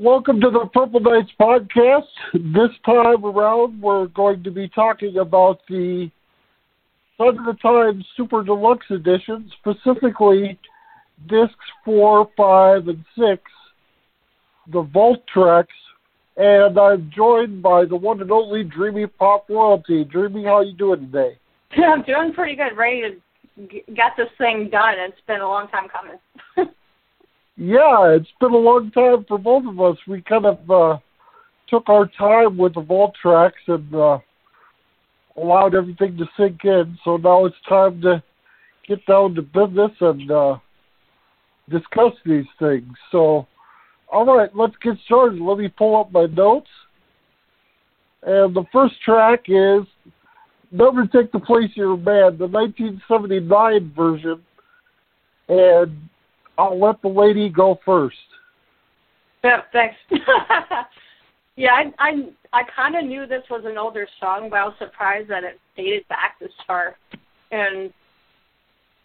Welcome to the Purple Knights podcast. This time around, we're going to be talking about the Sign o' the Times Super Deluxe Edition, specifically discs 4, 5, and 6, the Vault tracks, and I'm joined by the one and only Dreamy Pop Royalty. Dreamy, how you doing today? I'm doing pretty good. Ready to get this thing done. It's been a long time coming. Yeah, it's been a long time for both of us. We kind of uh, took our time with the vault tracks and uh, allowed everything to sink in. So now it's time to get down to business and uh, discuss these things. So, all right, let's get started. Let me pull up my notes. And the first track is Never Take the Place of Your Man, the 1979 version. And I'll let the lady go first. Yeah, thanks. yeah, I I I kind of knew this was an older song, but I was surprised that it dated back this far. And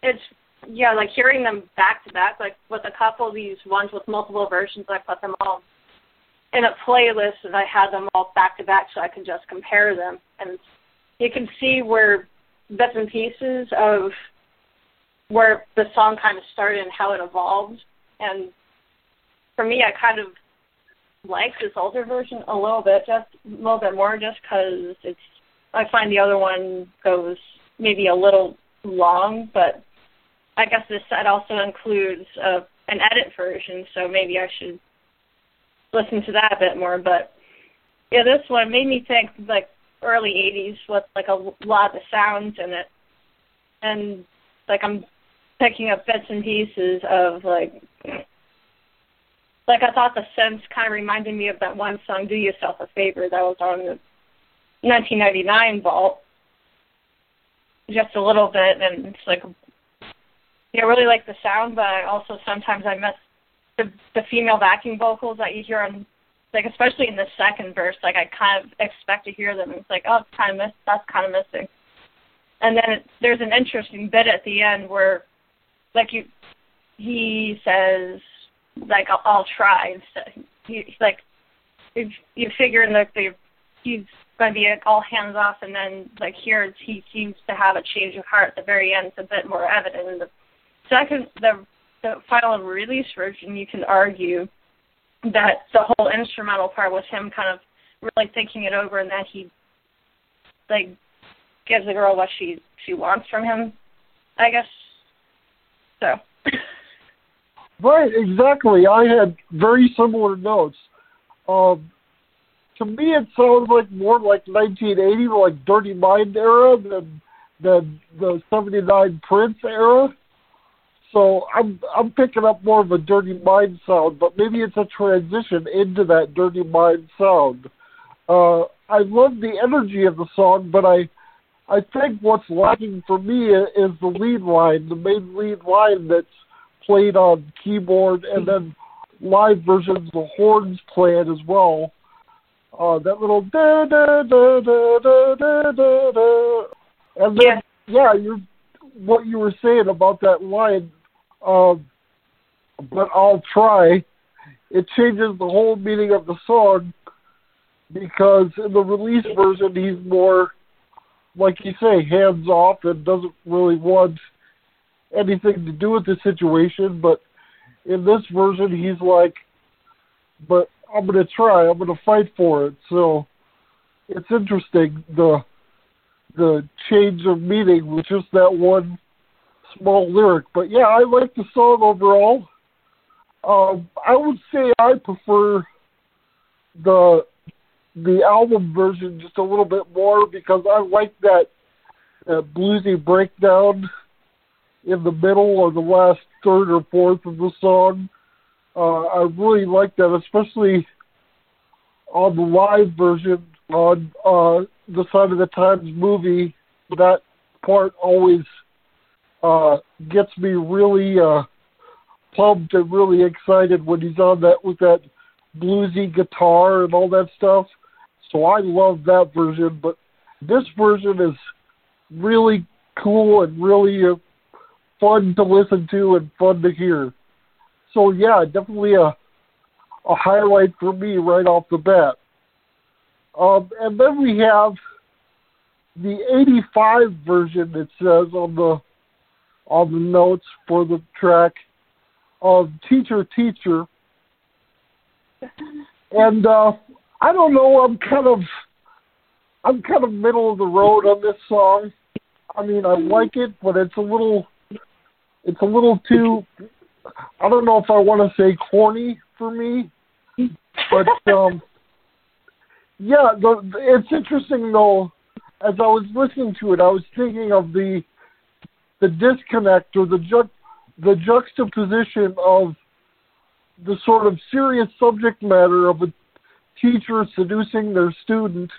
it's yeah, like hearing them back to back, like with a couple of these ones with multiple versions, I put them all in a playlist and I had them all back to back so I could just compare them. And you can see where bits and pieces of where the song kind of started and how it evolved. And for me, I kind of like this older version a little bit, just a little bit more, just because it's. I find the other one goes maybe a little long, but I guess this set also includes uh, an edit version, so maybe I should listen to that a bit more. But yeah, this one made me think like early '80s with like a lot of the sounds in it, and like I'm picking up bits and pieces of like like I thought the sense kind of reminded me of that one song "Do Yourself a Favor" that was on the 1999 vault, just a little bit, and it's like yeah, I really like the sound, but I also sometimes I miss the the female backing vocals that you hear on like especially in the second verse. Like I kind of expect to hear them, it's like oh, it's kind of miss that's kind of missing. And then it, there's an interesting bit at the end where like you he says like I'll, I'll try. So he, he's like if you figure in the, he's going to be all hands off, and then like here he seems to have a change of heart at the very end. It's a bit more evident in the second the the final release version. You can argue that the whole instrumental part was him kind of really thinking it over, and that he like gives the girl what she she wants from him. I guess so. right, exactly. I had very similar notes. Um, to me, it sounds like more like 1980, like Dirty Mind era than than the '79 Prince era. So I'm I'm picking up more of a Dirty Mind sound, but maybe it's a transition into that Dirty Mind sound. Uh, I love the energy of the song, but I I think what's lacking for me is the lead line, the main lead line that's played on keyboard, and then live versions, the horns play it as well. Uh, that little da da da da da da da da, and then yeah, you what you were saying about that line, uh, but I'll try. It changes the whole meaning of the song because in the release version he's more like you say, hands off and doesn't really want anything to do with the situation. But in this version, he's like, but I'm going to try. I'm going to fight for it. So it's interesting the the change of meaning with just that one small lyric. But yeah, I like the song overall. Um, I would say I prefer the the album version just a little bit more because I like that, that bluesy breakdown in the middle or the last third or fourth of the song. Uh, I really like that, especially on the live version on uh, the Sign o' the Times movie. That part always uh, gets me really uh, pumped and really excited when he's on that with that bluesy guitar and all that stuff. So I love that version, but this version is really cool and really uh, fun to listen to and fun to hear. So yeah, definitely a a highlight for me right off the bat. Um, and then we have the 85 version. It says on the on the notes for the track of Teacher Teacher. And uh, I don't know. I'm kind of I'm kind of middle of the road on this song. I mean, I like it, but it's a little it's a little too I don't know if I want to say corny for me, but um yeah, the, it's interesting though. As I was listening to it, I was thinking of the the disconnect or the ju- the juxtaposition of the sort of serious subject matter of a teacher seducing their student,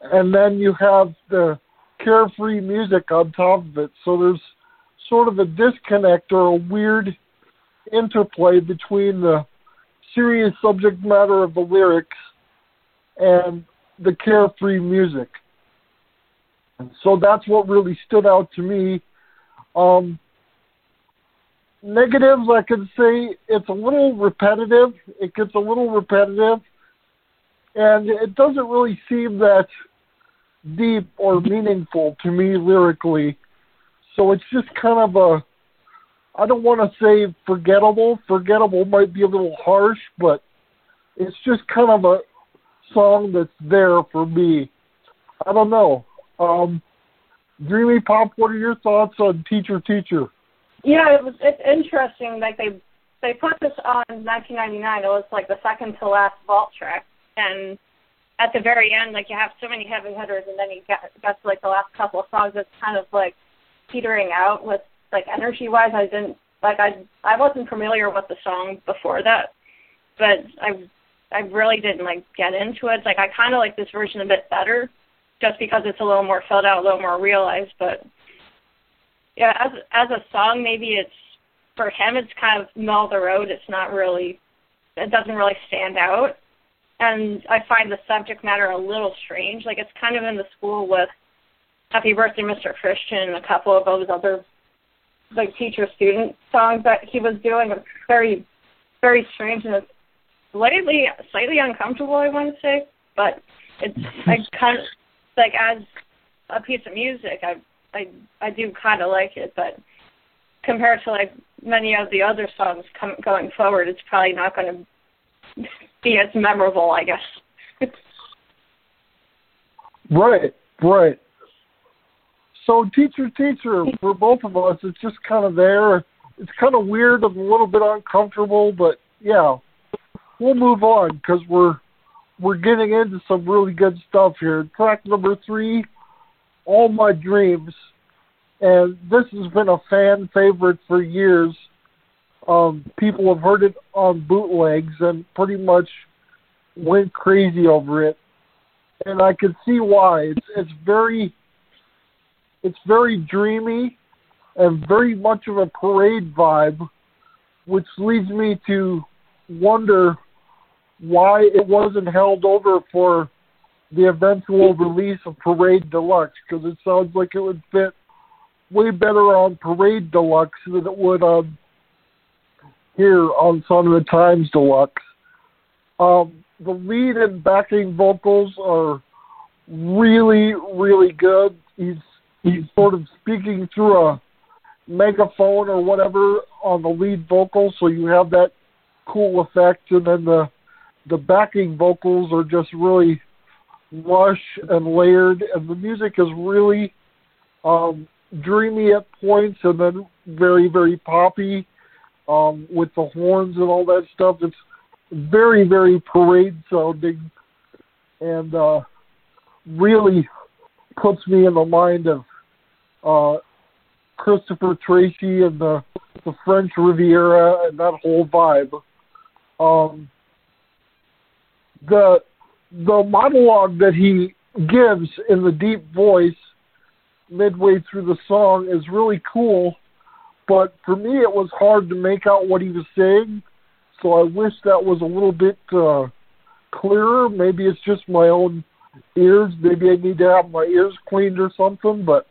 and then you have the carefree music on top of it. So there's sort of a disconnect or a weird interplay between the serious subject matter of the lyrics and the carefree music. And so that's what really stood out to me. Um, negatives, I could say it's a little repetitive. It gets a little repetitive, and it doesn't really seem that deep or meaningful to me lyrically. So it's just kind of a, I don't want to say forgettable. Forgettable might be a little harsh, but it's just kind of a song that's there for me. I don't know. Um, Dreamy Pop, what are your thoughts on Teacher Teacher? Yeah, it was it's interesting. Like they they put this on 1999. It was like the second to last vault track, and at the very end, like you have so many heavy hitters, and then you get got to like the last couple of songs. It's kind of like petering out with like energy wise. I didn't like I I wasn't familiar with the song before that, but I I really didn't like get into it. Like I kind of like this version a bit better, just because it's a little more filled out, a little more realized. But yeah, as as a song, maybe it's for him. It's kind of middle of the road. It's not really. It doesn't really stand out, and I find the subject matter a little strange. Like it's kind of in the school with Happy Birthday, Mr. Christian, and a couple of those other like teacher student songs that he was doing. It's very, very strange and it's slightly slightly uncomfortable. I want to say, but it's I kind of like as a piece of music. I I I do kind of like it, but compared to like many of the other songs com- going forward, it's probably not going to be as memorable, I guess. right, right. So, teacher, teacher, for both of us, it's just kind of there. It's kind of weird and a little bit uncomfortable, but yeah, we'll move on because we're we're getting into some really good stuff here. Track number three, All My Dreams. And this has been a fan favorite for years. Um, people have heard it on bootlegs and pretty much went crazy over it. And I can see why. It's it's very it's very dreamy and very much of a parade vibe, which leads me to wonder why it wasn't held over for the eventual release of Parade Deluxe because it sounds like it would fit way better on Parade Deluxe than it would on here on Sign o' the Times Deluxe. Um, the lead and backing vocals are really, really good. He's he's sort of speaking through a megaphone or whatever on the lead vocal, so you have that cool effect, and then the the backing vocals are just really lush and layered, and the music is really um, dreamy at points, and then very very poppy um, with the horns and all that stuff. It's very very parade sounding, and uh, really puts me in the mind of uh, Christopher Tracy and the the French Riviera and that whole vibe. Um, the the monologue that he gives in the deep voice midway through the song is really cool, but for me it was hard to make out what he was saying. So I wish that was a little bit uh, clearer. Maybe it's just my own ears. Maybe I need to have my ears cleaned or something. But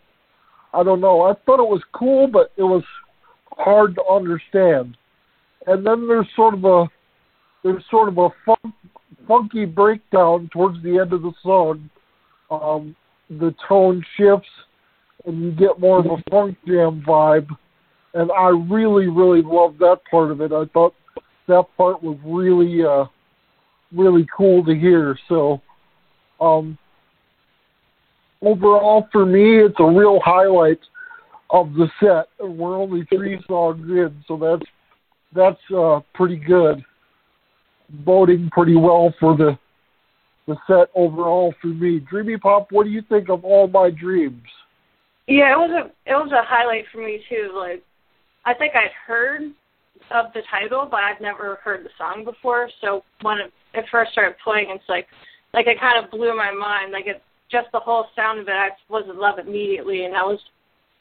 I don't know. I thought it was cool, but it was hard to understand. And then there's sort of a there's sort of a funk, funky breakdown towards the end of the song. Um, the tone shifts, and you get more of a funk jam vibe. And I really, really loved that part of it. I thought that part was really, uh, really cool to hear. So, um, overall for me, it's a real highlight of the set. We're only three songs in, so that's that's uh, pretty good. Voting pretty well for the the set overall for me. Dreamy Pop, what do you think of All My Dreams? Yeah, it was a it was a highlight for me too. Like, I think I'd heard of the title, but I'd never heard the song before. So when it, it first started playing, it's like like it kind of blew my mind. Like it just the whole sound of it, I was in love immediately, and that was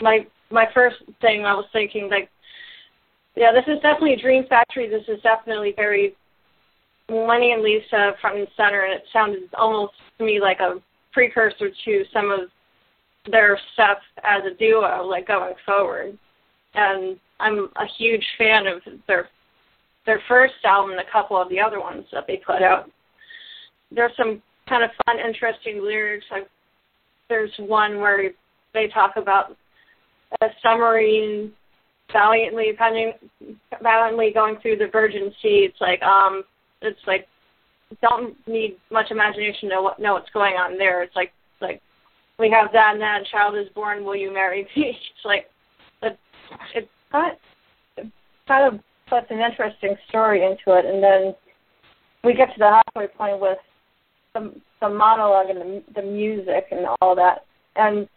my my first thing. I was thinking like, yeah, this is definitely a Dream Factory. This is definitely very Wendy and Lisa front and center, and it sounded almost to me like a precursor to some of their stuff as a duo, like going forward. And I'm a huge fan of their their first album and a couple of the other ones that they put out. There's some kind of fun, interesting lyrics. Like there's one where they talk about a submarine valiantly valiantly going through the Virgin Sea. It's like um it's like don't need much imagination to know, know what's going on there. It's like like we have that and that child is born. Will you marry me? It's like it kind of puts an interesting story into it, and then we get to the halfway point with the the monologue and the the music and all that. And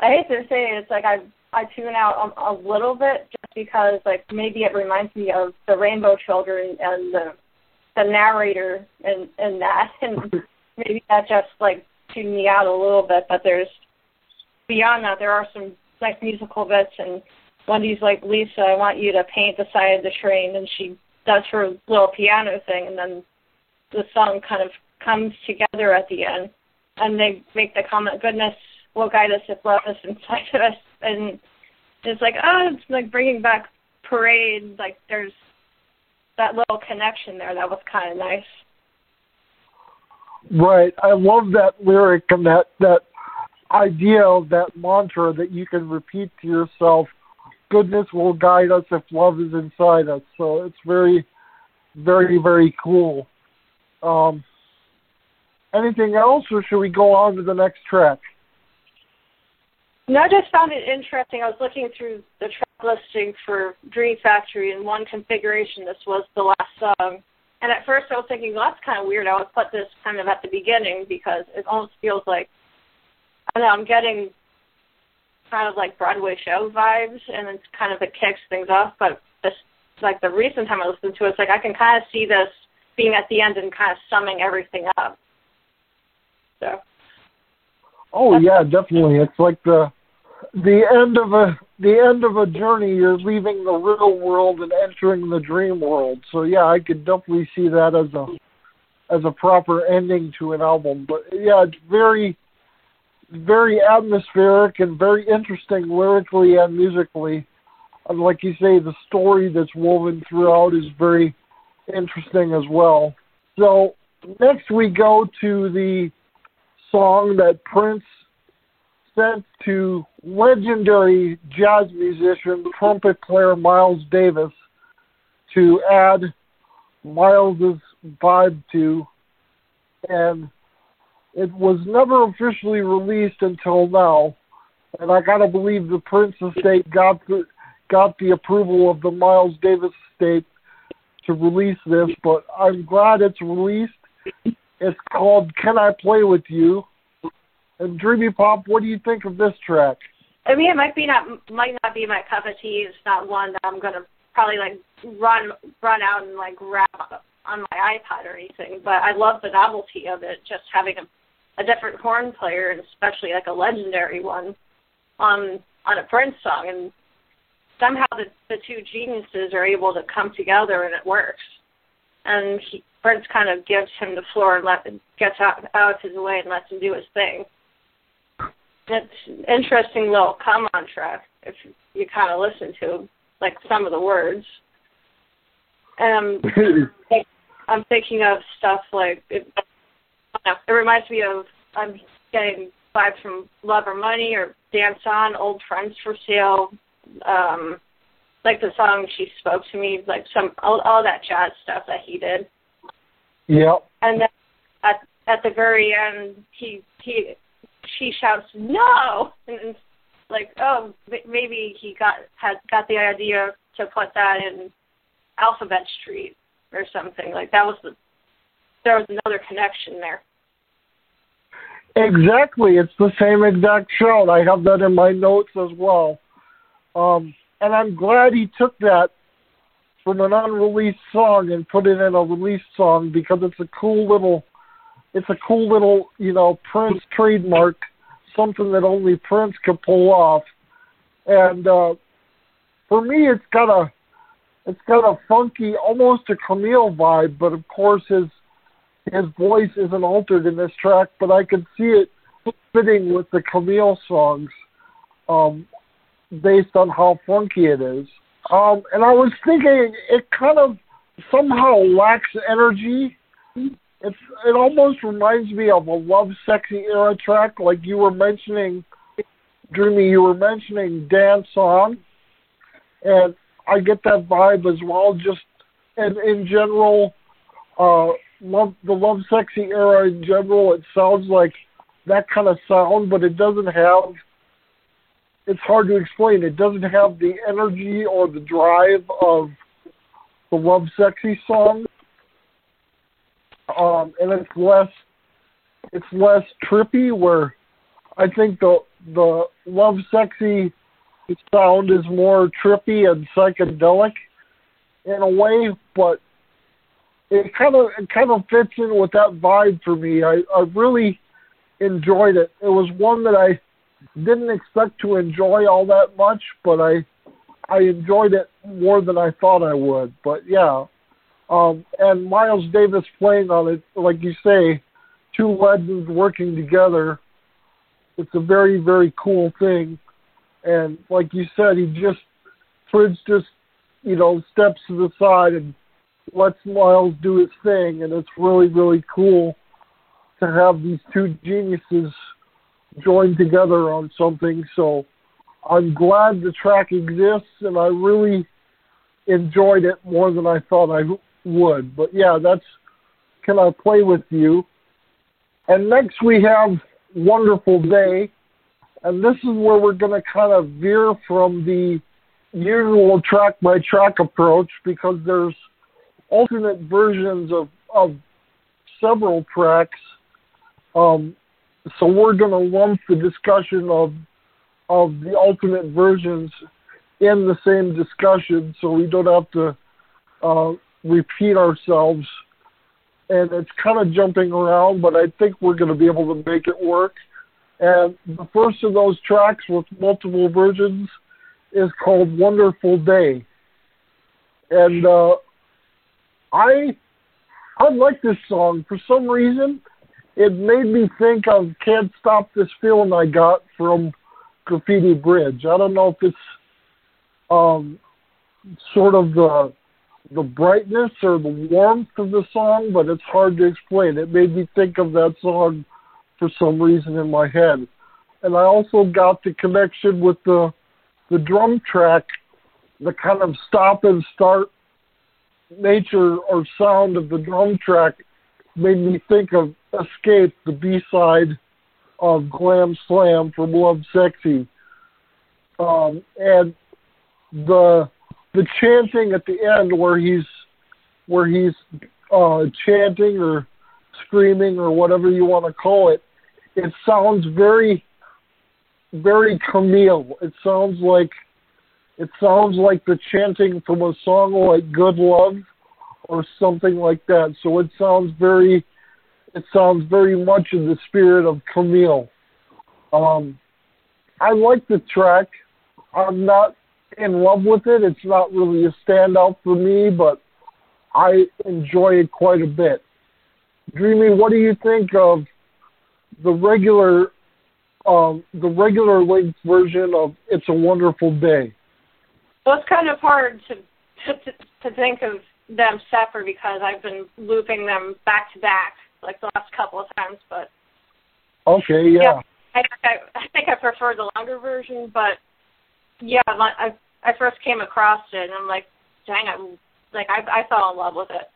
I hate to say it, it's like I I tune out a, a little bit just because like maybe it reminds me of the Rainbow Children and the the narrator and and that and maybe that just like tuned me out a little bit. But there's beyond that there are some nice musical bits and Wendy's like Lisa, I want you to paint the side of the train, and she does her little piano thing, and then the song kind of comes together at the end, and they make the comment, "Goodness will guide us if love is inside of us," and it's like, oh, it's like bringing back parade. Like there's that little connection there that was kind of nice. Right, I love that lyric and that that idea of that mantra that you can repeat to yourself. Goodness will guide us if love is inside us. So it's very, very, very cool. Um, anything else, or should we go on to the next track? No, I just found it interesting. I was looking through the track listing for Dream Factory, and one configuration, this was the last song. And at first I was thinking, well, that's kind of weird. I would put this kind of at the beginning because it almost feels like, I don't know, I'm getting kind of like Broadway show vibes, and it's kind of it kicks things off. But this, like the recent time I listened to it, it's like I can kind of see this being at the end and kind of summing everything up. So. Oh yeah, definitely. It's like the the end of a the end of a journey. You're leaving the real world and entering the dream world. So yeah, I could definitely see that as a as a proper ending to an album. But yeah, it's very very atmospheric and very interesting lyrically and musically. And like you say, the story that's woven throughout is very interesting as well. So next we go to the song that Prince sent to legendary jazz musician, trumpet player Miles Davis to add Miles's vibe to, and it was never officially released until now. And I gotta believe the Prince estate got the got the approval of the Miles Davis estate to release this, but I'm glad it's released. It's called Can I Play With You? And Dreamy Pop, what do you think of this track? I mean, it might be not might not be my cup of tea. It's not one that I'm gonna probably like run run out and like grab on my iPod or anything. But I love the novelty of it, just having a, a different horn player, and especially like a legendary one on on a Prince song. And somehow the the two geniuses are able to come together, and it works. And he, Prince kind of gives him the floor and let gets out out of his way and lets him do his thing it's interesting little come on track if you kind of listen to like some of the words. Um, I'm thinking of stuff like it, it reminds me of I'm getting vibes from Love or Money or Dance On, Old Friends for Sale, um, like the song She Spoke to Me, like some all, all that jazz stuff that he did. Yeah. And then at at the very end, he he she shouts no, and, and like oh maybe he got had got the idea to put that in Alphabet Street or something like that was the there was another connection there. Exactly, it's the same exact shout. I have that in my notes as well. Um, and I'm glad he took that from an unreleased song and put it in a released song because it's a cool little it's a cool little, you know, Prince trademark, something that only Prince could pull off. And uh for me it's got a it's got a funky, almost a Camille vibe, but of course his his voice isn't altered in this track, but I can see it fitting with the Camille songs, um, based on how funky it is. Um, and I was thinking it kind of somehow lacks energy. It's it almost reminds me of a Love Sexy era track, like you were mentioning, Dreamy. You were mentioning Dance On, and I get that vibe as well. Just and in general, uh, love the Love Sexy era in general. It sounds like that kind of sound, but it doesn't have. It's hard to explain. It doesn't have the energy or the drive of the Love Sexy song, um, and it's less. It's less trippy. Where I think the the Love Sexy sound is more trippy and psychedelic in a way, but it kind of it kind of fits in with that vibe for me. I I really enjoyed it. It was one that I didn't expect to enjoy all that much, but I I enjoyed it more than I thought I would. But yeah, um, and Miles Davis playing on it, like you say, two legends working together. It's a very very cool thing, and like you said, he just Prince just you know steps to the side and lets Miles do his thing, and it's really really cool to have these two geniuses join together on something. So I'm glad the track exists, and I really enjoyed it more than I thought I would. But yeah, that's Can I Play With You? And next we have Wonderful Day. And this is where we're going to kind of veer from the usual track by track approach because there's alternate versions of, of several tracks. Um, so we're going to lump the discussion of of the alternate versions in the same discussion, so we don't have to uh, repeat ourselves. And it's kind of jumping around, but I think we're going to be able to make it work. And the first of those tracks with multiple versions is called Wonderful Day. And uh, I I like this song. For some reason, it made me think of Can't Stop This Feeling I Got from Graffiti Bridge. I don't know if it's um, sort of the the brightness or the warmth of the song, but it's hard to explain. It made me think of that song for some reason in my head. And I also got the connection with the the drum track, the kind of stop and start nature or sound of the drum track made me think of Escape, the B side of Glam Slam from Love Sexy. Um, and the the chanting at the end where he's where he's uh, chanting or screaming or whatever you want to call it, it sounds very very Camille. It sounds like it sounds like the chanting from a song like Good Love or something like that. So it sounds very it sounds very much in the spirit of Camille. Um, I like the track. I'm not in love with it. It's not really a standout for me, but I enjoy it quite a bit. Dreamy, what do you think of the regular um, the regular length version of "It's a Wonderful Day"? Well, it's kind of hard to to, to think of them separate because I've been looping them back to back like the last couple of times. But okay, yeah, yeah I, I I think I prefer the longer version, but yeah, I I first came across it and I'm like, dang, I'm like I I fell in love with it,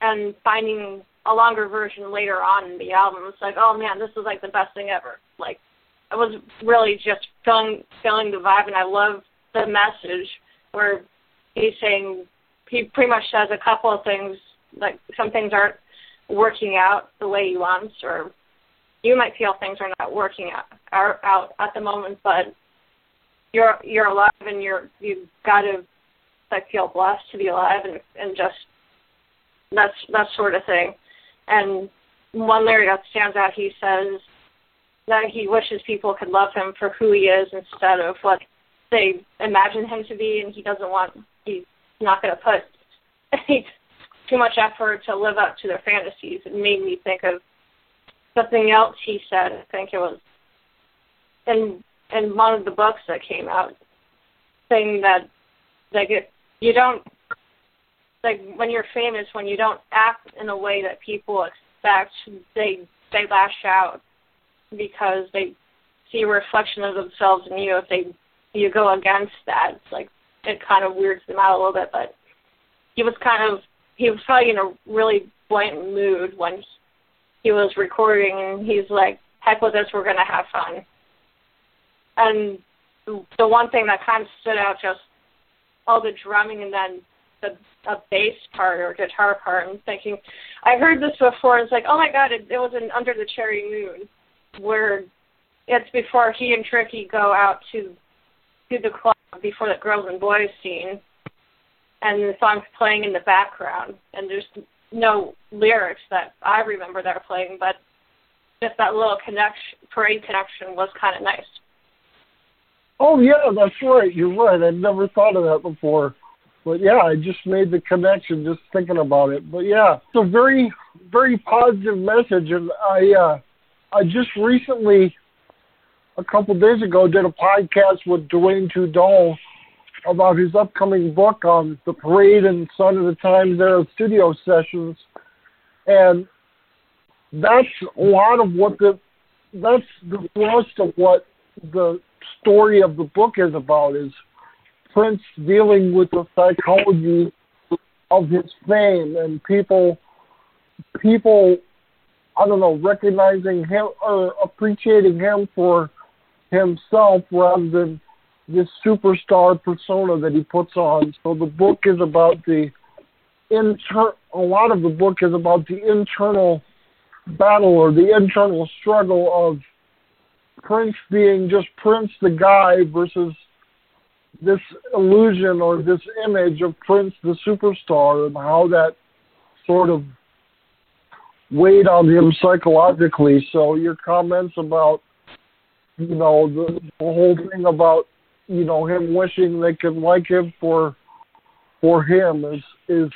and finding a longer version later on in the album, it's like, oh man, this is like the best thing ever. Like I was really just feeling feeling the vibe, and I love the message where he's saying he pretty much says a couple of things like some things aren't working out the way you want, or you might feel things are not working out are out at the moment, but you're you're alive and you're you've got to like feel blessed to be alive and and just that's that sort of thing. And one lyric that stands out, he says that he wishes people could love him for who he is instead of what they imagine him to be, and he doesn't want he's not going to put too much effort to live up to their fantasies. It made me think of something else he said. I think it was in in one of the books that came out, saying that like you don't like when you're famous when you don't act in a way that people expect they they lash out because they see a reflection of themselves in you if they you go against that it's like it kind of weirds them out a little bit but he was kind of he was probably in a really blatant mood when he was recording and he's like heck with this we're to have fun and the one thing that kind of stood out just all the drumming and then the a bass part or guitar part. I'm thinking, I heard this before. It's like, oh my god, it, it was in Under the Cherry Moon, where it's before he and Tricky go out to to the club before the girls and boys scene, and the song's playing in the background, and there's no lyrics that I remember that are playing, but just that little connection, parade connection was kind of nice. Oh yeah, that's right. You're right. I'd never thought of that before. But yeah, I just made the connection just thinking about it. But yeah, it's a very, very positive message. And I, uh, I just recently, a couple days ago, did a podcast with Duane Tudahl about his upcoming book on the parade and Sign o' the Times era studio sessions. And that's a lot of what the, that's the thrust of what the story of the book is about is Prince dealing with the psychology of his fame and people people I don't know, recognizing him or appreciating him for himself rather than this superstar persona that he puts on. So the book is about the inter a lot of the book is about the internal battle or the internal struggle of Prince being just Prince the guy versus this illusion or this image of Prince the superstar and how that sort of weighed on him psychologically. So your comments about you know the, the whole thing about you know him wishing they could like him for for him is is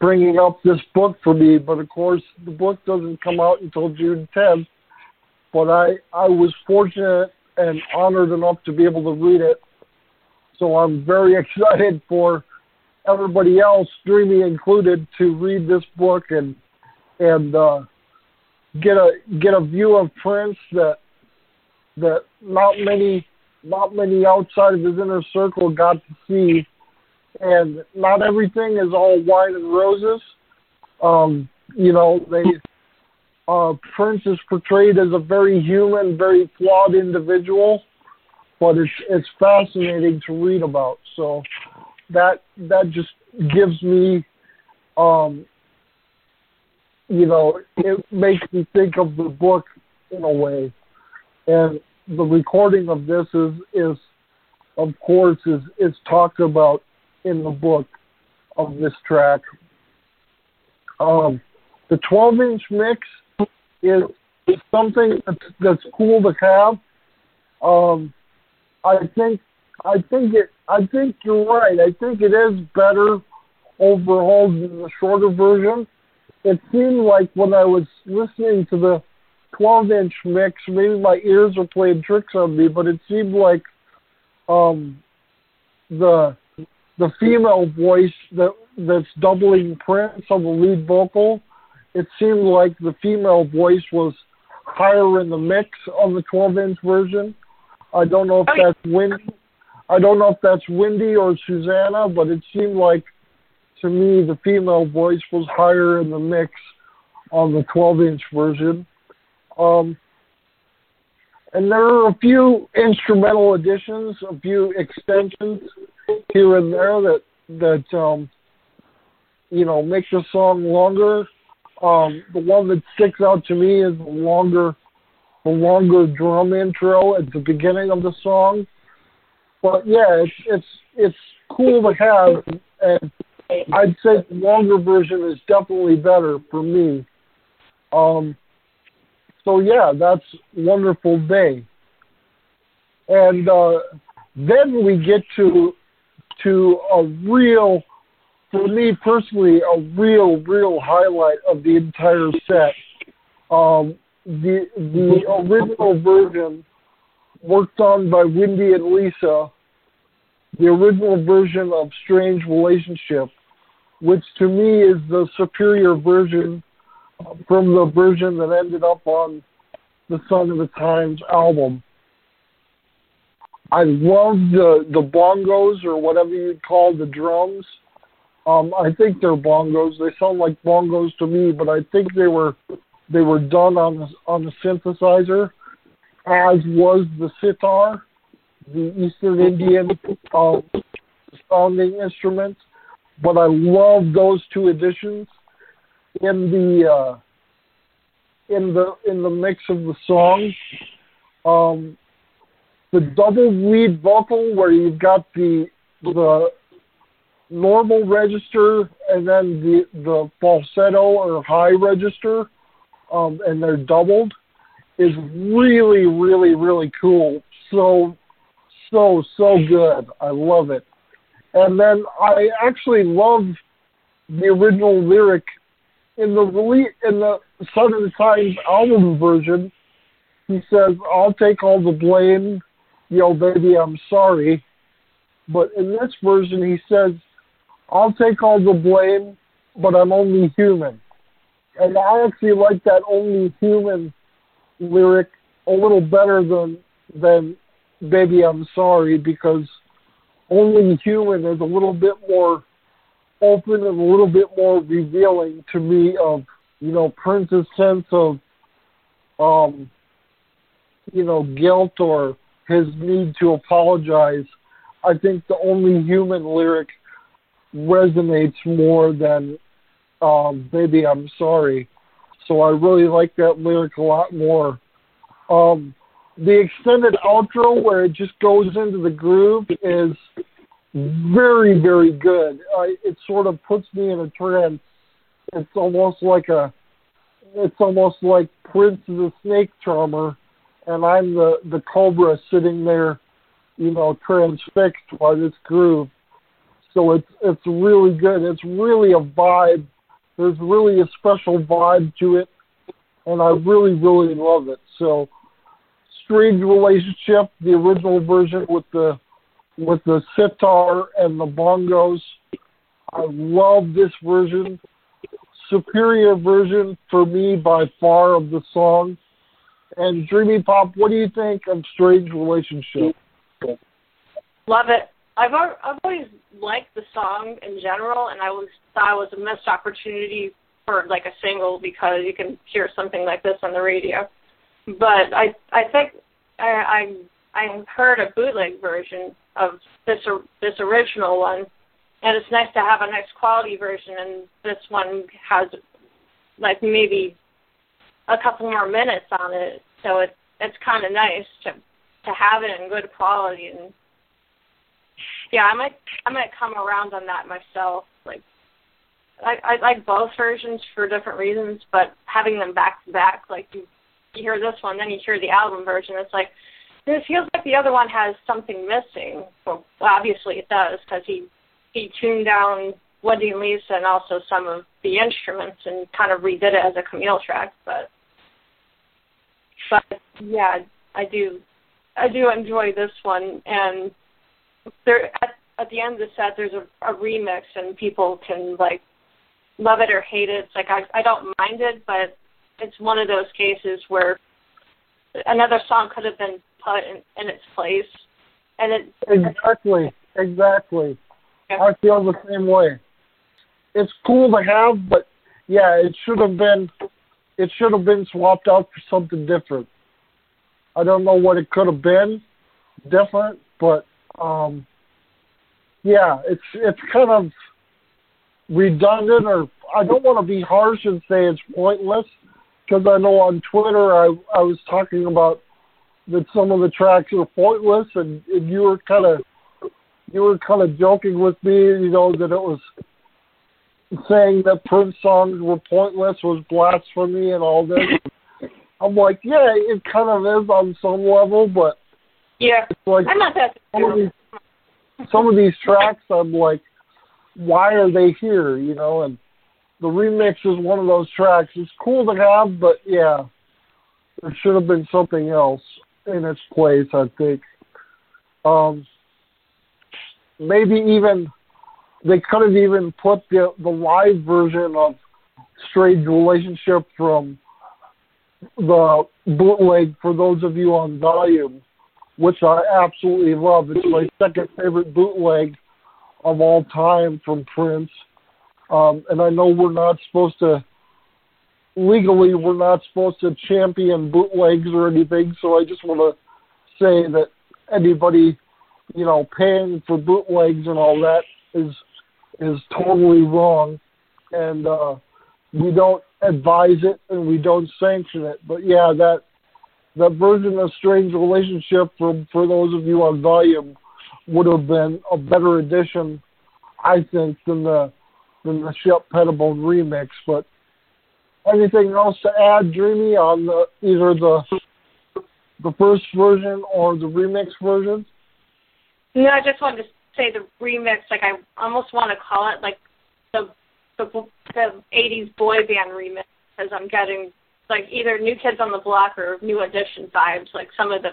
bringing up this book for me. But of course, the book doesn't come out until June 10th. But I I was fortunate and honored enough to be able to read it so I'm very excited for everybody else, Dreamy included, to read this book and and uh, get a get a view of Prince that that not many not many outside of his inner circle got to see, and not everything is all wine and roses. Um, you know, they uh, Prince is portrayed as a very human, very flawed individual but it's it's fascinating to read about. So that that just gives me, um, you know, it makes me think of the book in a way, and the recording of this is is, of course, is is talked about in the book of this track. Um, the 12 inch mix is something that's, that's cool to have. Um, I think I think it I think you're right. I think it is better overall than the shorter version. It seemed like when I was listening to the 12 inch mix, maybe my ears were playing tricks on me, but it seemed like um, the the female voice that that's doubling Prince on the lead vocal, it seemed like the female voice was higher in the mix on the 12 inch version. I don't know if Oh, that's Wendy. I don't know if that's Wendy or Susannah, but it seemed like to me the female voice was higher in the mix on the 12 inch version. Um, and there are a few instrumental additions, a few extensions here and there that that um, you know make the song longer. Um, the one that sticks out to me is the longer, the longer drum intro at the beginning of the song. But yeah, it's it's it's cool to have, and I'd say the longer version is definitely better for me. Um, so yeah, that's wonderful day. And uh, then we get to to a real, for me personally, a real, real highlight of the entire set. Um, the the original version, worked on by Wendy and Lisa, the original version of Strange Relationship, which to me is the superior version from the version that ended up on the Sign o' the Times album. I love the the bongos or whatever you'd call the drums. Um, I think they're bongos. They sound like bongos to me, but I think they were they were done on the, on the synthesizer, as was the sitar, the Eastern Indian uh, sounding instrument. But I love those two additions in the uh, in the in the mix of the song. Um, the double lead vocal where you've got the the normal register and then the the falsetto or high register, um, and they're doubled, is really really really cool. So so so good. I love it. And then I actually love the original lyric in the release in the of Times album version. He says, "I'll take all the blame, yo baby, I'm sorry." But in this version, he says, "I'll take all the blame, but I'm only human." And I actually like that "only human" lyric a little better than than "baby, I'm sorry" because "only human" is a little bit more open and a little bit more revealing to me of you know Prince's sense of um you know guilt or his need to apologize. I think the only human lyric resonates more than um baby I'm sorry. So I really like that lyric a lot more. Um the extended outro where it just goes into the groove is very, very good. Uh, it sort of puts me in a trance. It's almost like a, it's almost like Prince is a snake charmer, and I'm the the cobra sitting there, you know, transfixed by this groove. So it's it's really good. It's really a vibe. There's really a special vibe to it, and I really, really love it. So, strange relationship, the original version with the with the sitar and the bongos. I love this version. Superior version for me by far of the song. And Dreamy Pop, what do you think of Strange Relationship? Love it. I've I've always liked the song in general, and I was thought it was a missed opportunity for like a single because you can hear something like this on the radio. But I I think I I I heard a bootleg version of this this original one, and it's nice to have a nice quality version. And this one has like maybe a couple more minutes on it, so it it's kind of nice to to have it in good quality. And yeah, I might I might come around on that myself. Like I I like both versions for different reasons, but having them back to back, like you you hear this one, then you hear the album version. It's like it feels like the other one has something missing. Well, obviously it does because he he tuned down Wendy and Lisa and also some of the instruments and kind of redid it as a Camille track. But but yeah, I do I do enjoy this one and there at at the end of the set there's a, a remix and people can like love it or hate it. It's like I I don't mind it, but it's one of those cases where another song could have been put in, in its place, and it exactly exactly. Yeah. I feel the same way. It's cool to have, but yeah, it should have been it should have been swapped out for something different. I don't know what it could have been different, but um yeah, it's it's kind of redundant or I don't want to be harsh and say it's pointless because I know on Twitter I I was talking about that some of the tracks are pointless and, and you were kind of you were kind of joking with me, you know, that it was saying that Prince songs were pointless was blasphemy and all this. I'm like, yeah, it kind of is on some level, but yeah, like I'm not that. some of these some of these tracks I'm like, why are they here? You know, and the remix is one of those tracks. It's cool to have, but yeah, there should have been something else in its place. I think. Um, maybe even they could have even put the the live version of Strange Relationship from the bootleg for those of you on volume, which I absolutely love. It's my second favorite bootleg of all time from Prince. Um, and I know we're not supposed to legally we're not supposed to champion bootlegs or anything, so I just want to say that anybody, you know, paying for bootlegs and all that is is totally wrong, and uh, we don't advise it and we don't sanction it. But yeah, that that version of Strange Relationship for for those of you on volume would have been a better addition, I think, than the than the Shep Pettibone remix. But anything else to add, Dreamy, on the either the the first version or the remix version? No, I just wanted to say the remix. Like I almost want to call it like the the the '80s boy band remix because I'm getting like either New Kids on the Block or New Edition vibes. Like some of the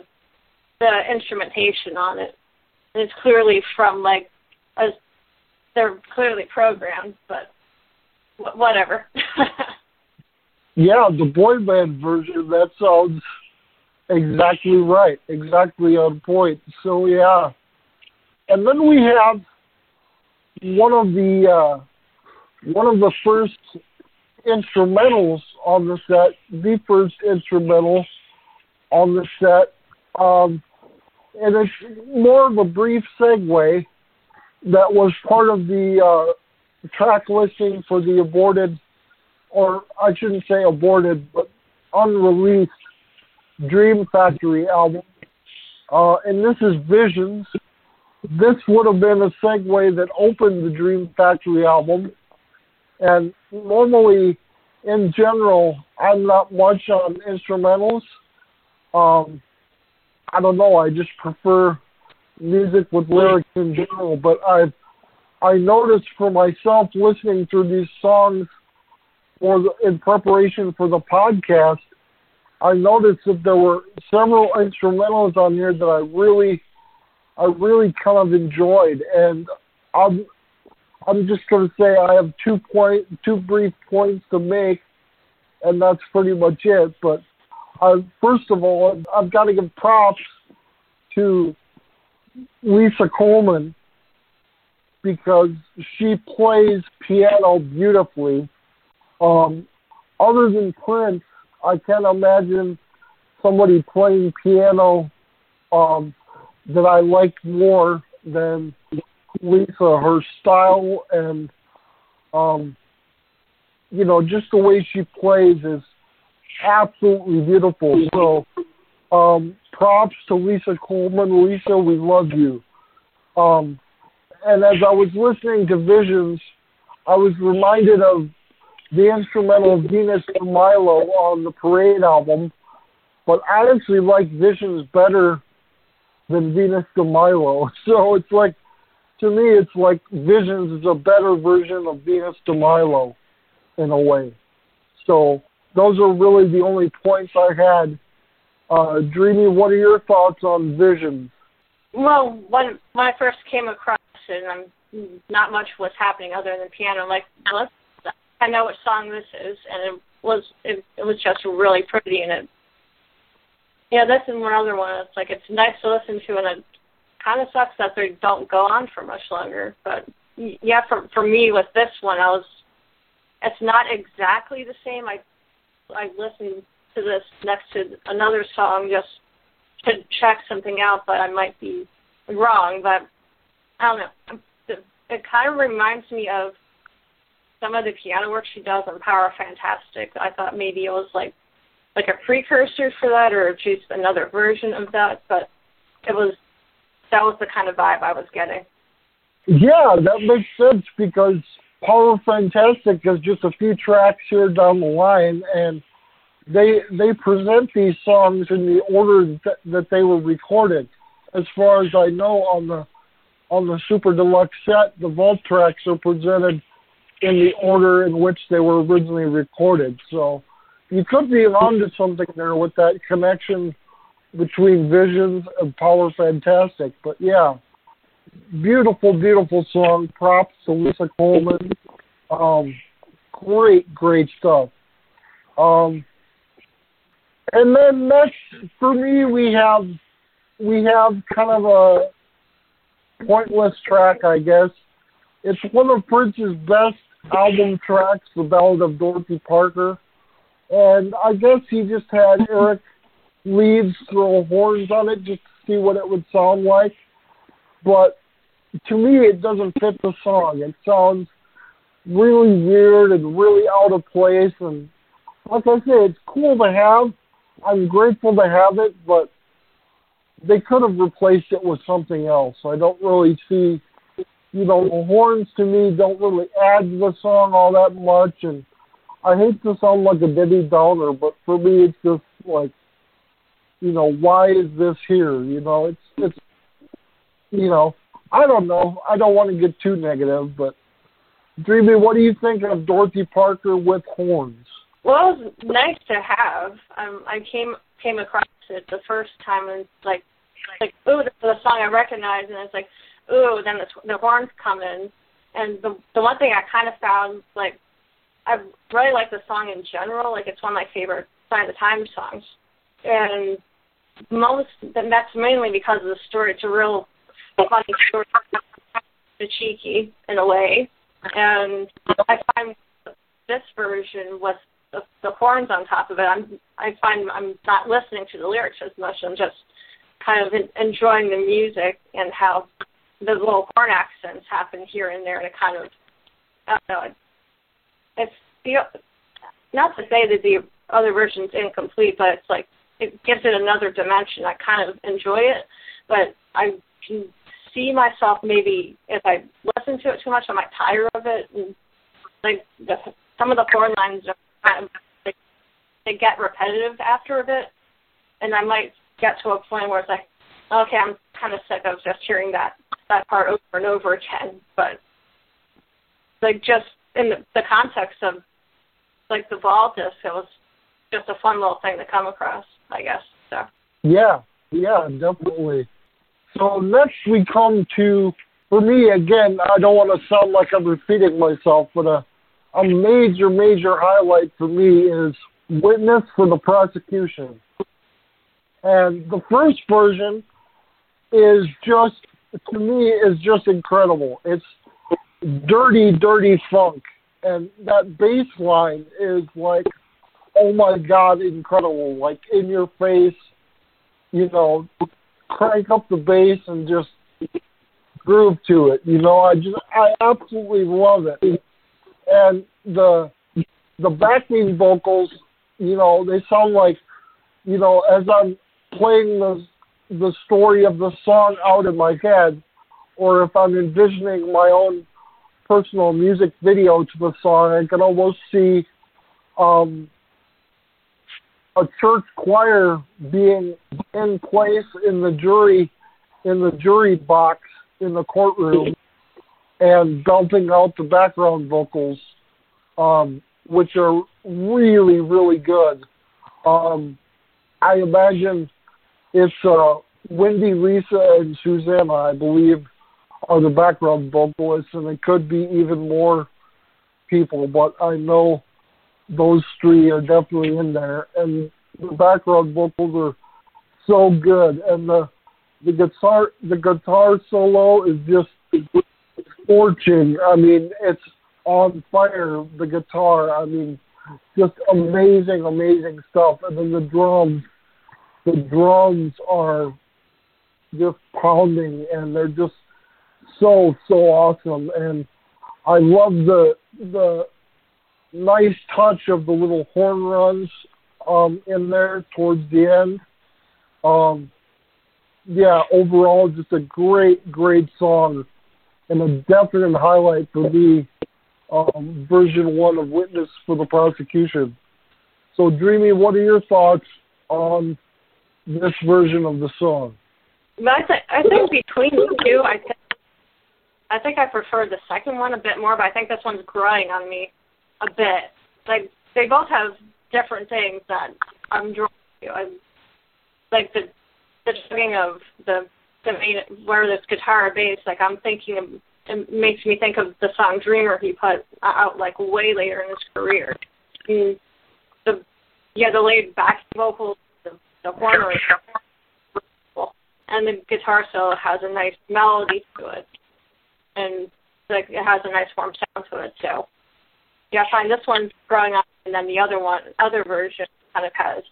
the instrumentation on it, and it's clearly from like they're clearly programmed, but wh- whatever. Yeah, the boy band version. That sounds exactly right, exactly on point. So yeah, and then we have one of the uh, one of the first instrumentals on the set, the first instrumental on the set, um, and it's more of a brief segue that was part of the uh, track listing for the aborted or I shouldn't say aborted, but unreleased Dream Factory album. Uh, and this is Visions. This would have been a segue that opened the Dream Factory album. And normally, in general, I'm not much on instrumentals. Um, I don't know. I just prefer music with lyrics in general. But I've I noticed for myself listening through these songs for the, in preparation for the podcast, I noticed that there were several instrumentals on here that I really, I really kind of enjoyed, and I'm, I'm just going to say I have two point, two brief points to make, and that's pretty much it. But uh, first of all, I've got to give props to Lisa Coleman because she plays piano beautifully um, other than Prince, I can't imagine somebody playing piano um, that I like more than Lisa. Her style and um, you know just the way she plays is absolutely beautiful. So um, props to Lisa Coleman. Lisa, we love you. Um, and as I was listening to Visions, I was reminded of the instrumental Venus de Milo on the Parade album, but I actually like Visions better than Venus de Milo. So it's like, to me, it's like Visions is a better version of Venus de Milo in a way. So those are really the only points I had. Uh, Dreamy, what are your thoughts on Visions? well, when when I first came across it, and I'm not much was happening other than piano. Like, let's, I know what song this is, and it was it, it was just really pretty, and it. Yeah, that's one other one. It's like it's nice to listen to, and it kind of sucks that they don't go on for much longer. But yeah, for for me with this one, I was. It's not exactly the same. I I listened to this next to another song just to check something out, but I might be wrong. But I don't know. It kind of reminds me of some of the piano work she does on Power Fantastic. I thought maybe it was like like a precursor for that, or just another version of that. But it was that was the kind of vibe I was getting. Yeah, that makes sense because Power Fantastic is just a few tracks here down the line, and they they present these songs in the order that, that they were recorded. As far as I know, on the on the Super Deluxe set, the vault tracks are presented in the order in which they were originally recorded. So you could be onto something there with that connection between Visions and Power Fantastic. But yeah, beautiful, beautiful song. Props to Lisa Coleman. Um, great, great stuff. Um, and then next for me, we have we have kind of a pointless track, I guess. It's one of Prince's best album tracks, The Ballad of Dorothy Parker. And I guess he just had Eric Leeds throw horns on it just to see what it would sound like. But to me, it doesn't fit the song. It sounds really weird and really out of place. And like I say, it's cool to have. I'm grateful to have it, but they could have replaced it with something else. I don't really see you know, the horns to me don't really add to the song all that much, and I hate to sound like a Debbie Downer, but for me, it's just like, you know, why is this here? You know, it's it's, you know, I don't know. I don't want to get too negative, but Dreamy, what do you think of Dorothy Parker with horns? Well, it was nice to have. Um, I came came across it the first time and like like ooh, this is a song I recognize, and it's like ooh, then the, the horns come in. And the the one thing I kind of found like I really like the song in general. Like it's one of my favorite Sign o' the Times songs, and most and that's mainly because of the story. It's a real funny story, cheeky in a way, and I find this version with the, the horns on top of it. I'm I find I'm not listening to the lyrics as much. I'm just kind of enjoying the music and how the little horn accents happen here and there to kind of I don't know. It's the not to say that the other version's incomplete, but it's like it gives it another dimension. I kind of enjoy it, but I can see myself maybe if I listen to it too much, I might tire of it. And like the, some of the horn lines are kind of like, they get repetitive after a bit, and I might get to a point where it's like, okay, I'm kind of sick of just hearing that that part over and over again. But like just in the, context of like the vault disc, it was just a fun little thing to come across, I guess. So. Yeah, yeah, definitely. So next we come to, for me again, I don't want to sound like I'm repeating myself, but a, a major, major highlight for me is Witness for the Prosecution. And the first version is just to me is just incredible. It's dirty, dirty funk, and that bass line is like, oh my god, incredible! Like in your face, you know, crank up the bass and just groove to it. You know, I just I absolutely love it, and the the backing vocals, you know, they sound like, you know, as I'm playing the the story of the song out in my head, or if I'm envisioning my own personal music video to the song, I can almost see um, a church choir being in place in the jury in the jury box in the courtroom and belting out the background vocals, um, which are really really good. Um, I imagine it's uh, Wendy, Lisa, and Susannah, I believe, are the background vocalists, and it could be even more people, but I know those three are definitely in there, and the background vocals are so good, and the the guitar the guitar solo is just scorching. I mean, it's on fire. The guitar, I mean, just amazing, amazing stuff. And then the drums, the drums are just pounding, and they're just so so awesome. And I love the the nice touch of the little horn runs um, in there towards the end. Um, yeah, overall, just a great, great song and a definite highlight for me. Um, version one of Witness for the Prosecution. So, Dreamy, what are your thoughts on this version of the song? I, th- I think between the two, I think I think I prefer the second one a bit more, but I think this one's growing on me a bit. Like they both have different things that I'm drawn to. I, like the the chugging of the the main where this guitar bass, like I'm thinking of, it makes me think of the song Dreamer he put out like way later in his career. And the yeah, the laid back vocals, the horn and the guitar solo has a nice melody to it, and like it has a nice warm sound to it. So yeah, I find this one growing up, and then the other one, other version, kind of has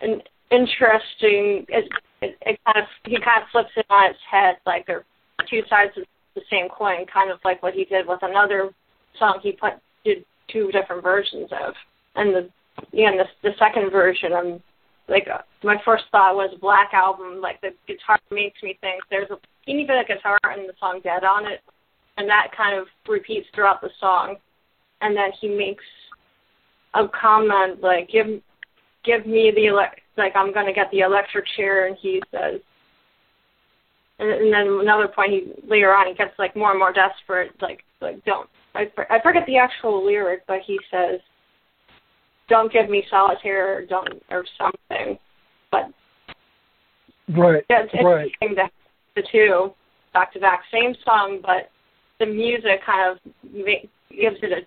an interesting. It, it, it kind of he kind of flips it on its head, like they're two sides of the same coin, kind of like what he did with another song he put did two different versions of, and the yeah, and the the second version, I'm like uh, my first thought was Black Album. Like the guitar makes me think there's a teeny bit of guitar in the song Dead on it, and that kind of repeats throughout the song and then he makes a comment like give give me the elect like I'm gonna get the electric chair and he says and, and then another point he later on he gets like more and more desperate like like don't I I forget the actual lyric but he says don't give me solitaire or don't or something but right yeah, it's right. interesting that the two back to back same song but the music kind of make, gives it a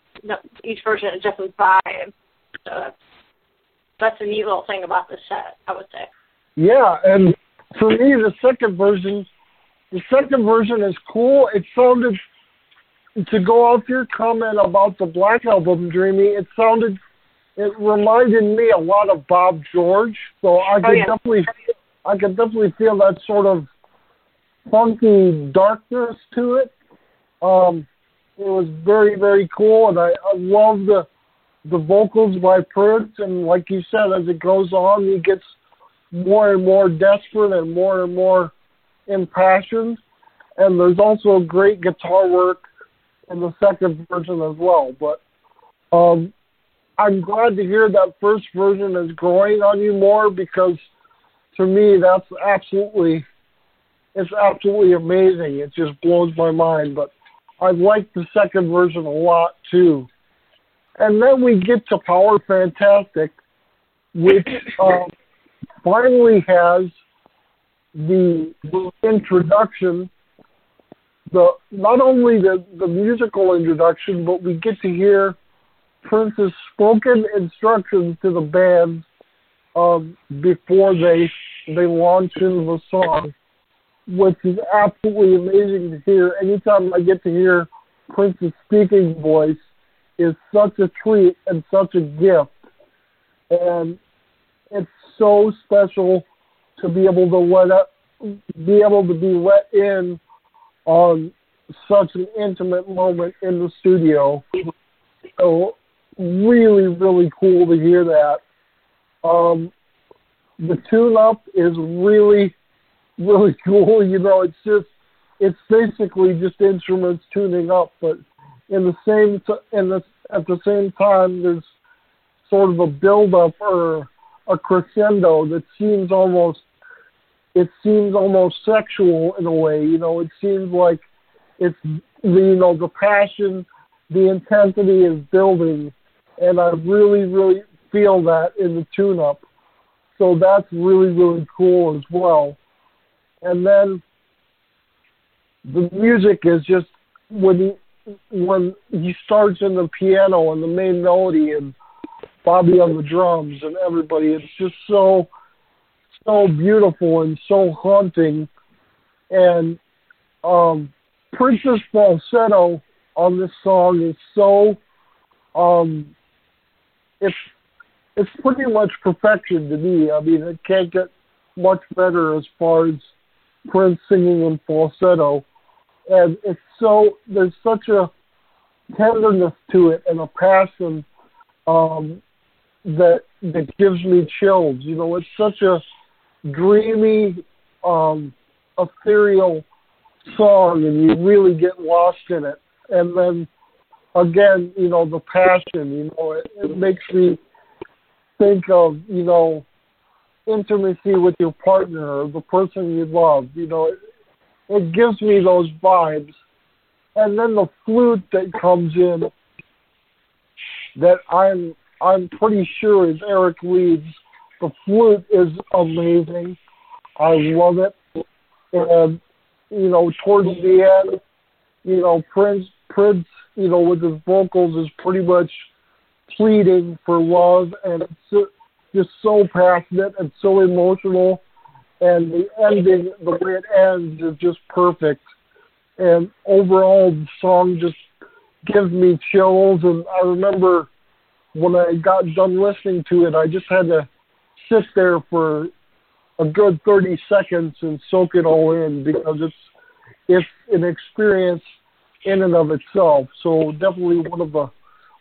each version a different vibe. So that's that's a neat little thing about the set, I would say. Yeah, and for me, the second version, the second version is cool. It sounded to go off your comment about the Black Album, Dreamy. It sounded, it reminded me a lot of Bob George. So I oh, could yeah. definitely, I could definitely feel that sort of funky darkness to it. Um, it was very very cool, and I, I love the the vocals by Prince. And like you said, as it goes on, he gets more and more desperate and more and more impassioned. And there's also great guitar work in the second version as well. But um, I'm glad to hear that first version is growing on you more because to me that's absolutely it's absolutely amazing. It just blows my mind. But I like the second version a lot too. And then we get to Power Fantastic, which um, finally has the, the introduction, the not only the, the musical introduction, but we get to hear Prince's spoken instructions to the band um, before they they launch into the song which is absolutely amazing to hear. Anytime I get to hear Prince's speaking voice is such a treat and such a gift. And it's so special to be able to let up, be able to be let in on such an intimate moment in the studio. So really, really cool to hear that. Um, the tune up is really really cool. You know, it's just it's basically just instruments tuning up, but in the same t- in the at the same time, there's sort of a build up or a crescendo that seems almost it seems almost sexual in a way. You know, it seems like it's the you know the passion, the intensity is building, and I really really feel that in the tune up. So that's really really cool as well. And then the music is just when he when he starts in the piano and the main melody and Bobby on the drums and everybody, it's just so so beautiful and so haunting. And um, Prince's falsetto on this song is so um, it's it's pretty much perfection to me. I mean, it can't get much better as far as Prince singing in falsetto, and it's so there's such a tenderness to it and a passion um, that that gives me chills. You know, it's such a dreamy, um, ethereal song, and you really get lost in it. And then again, you know, the passion. You know, it, it makes me think of you know intimacy with your partner the person you love. You know, it, it gives me those vibes. And then the flute that comes in that I'm I'm pretty sure is Eric Leeds. The flute is amazing. I love it. And you know, towards the end, you know, Prince Prince, you know, with his vocals is pretty much pleading for love and it's just so passionate and so emotional and the ending the way it ends is just perfect. And overall the song just gives me chills and I remember when I got done listening to it I just had to sit there for a good 30 seconds and soak it all in because it's it's an experience in and of itself. So definitely one of the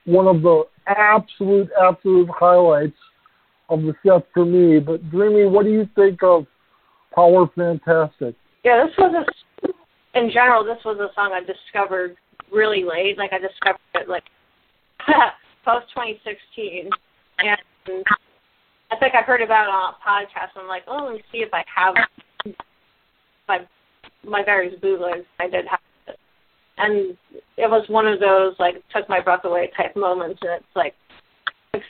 one of the absolute absolute highlights of the set for me. But Dreamy, what do you think of Power Fantastic? Yeah, this was a in general this was a song I discovered really late. Like I discovered it like post 2016, and I think I heard about it on a podcast. I'm like, oh, let me see if I have my my various bootlegs. I did have and it was one of those like took my breath away type moments. And it's like, it's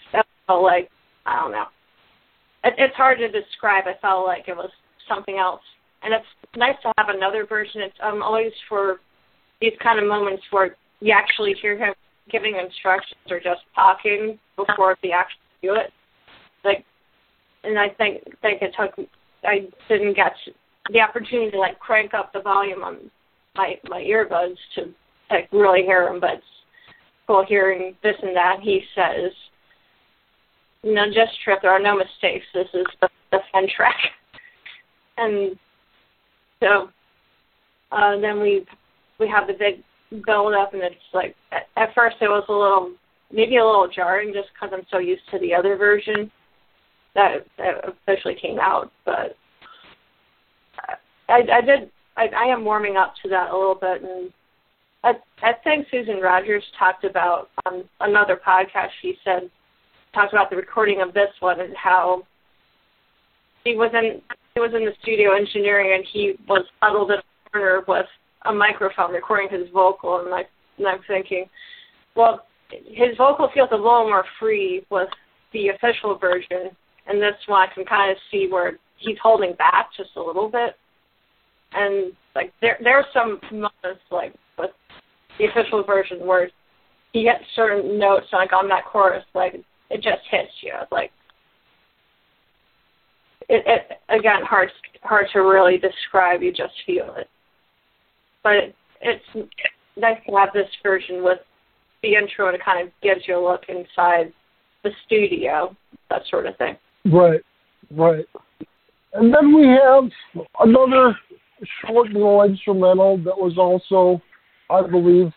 like I don't know. It, it's hard to describe. I felt like it was something else, and it's nice to have another version. It's um always for these kind of moments where you actually hear him giving instructions or just talking before they actually do it like and I think think it took I didn't get the opportunity to like crank up the volume on my my earbuds to like really hear him, but cool hearing this and that. He says, "No, just trip. There are no mistakes. This is the, the fun track." And so uh, then we we have the big build up, and it's like at, at first it was a little maybe a little jarring just because I'm so used to the other version that, that officially came out. But I, I did. I, I am warming up to that a little bit, and I, I think Susan Rogers talked about on another podcast. She said talked about the recording of this one and how he was in he was in the studio engineering and he was huddled in a corner with a microphone recording his vocal and I and I'm thinking, well, his vocal feels a little more free with the official version and this one I can kind of see where he's holding back just a little bit. And like there there are some moments like with the official version where he gets certain notes like on that chorus like it just hits you like it, it again hard hard to really describe you just feel it but it, it's nice to have this version with the intro and it kind of gives you a look inside the studio that sort of thing Right, right. And then we have another short little instrumental that was also, I believe,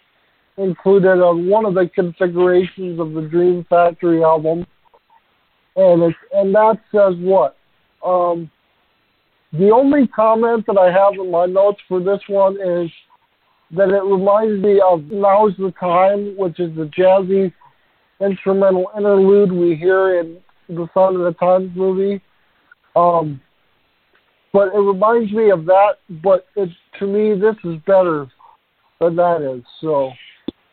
included on one of the configurations of the Dream Factory album. And it, and that says what? Um, the only comment that I have in my notes for this one is that it reminds me of Now's the Time, which is the jazzy instrumental interlude we hear in the Sign o' the Times movie. Um, but it reminds me of that. But it to me, this is better than that is. So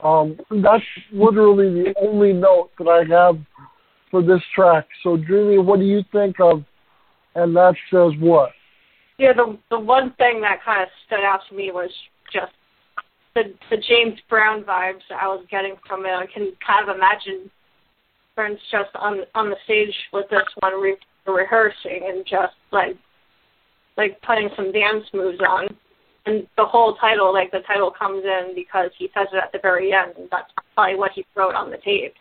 um, that's literally the only note that I have for this track. So, Dreamy, what do you think of? And that says what? Yeah, the the one thing that kind of stood out to me was just the the James Brown vibes I was getting from it. I can kind of imagine Prince just on on the stage with this one re- rehearsing and just like like putting some dance moves on. And the whole title, like the title comes in because he says it at the very end, and that's probably what he wrote on the tape.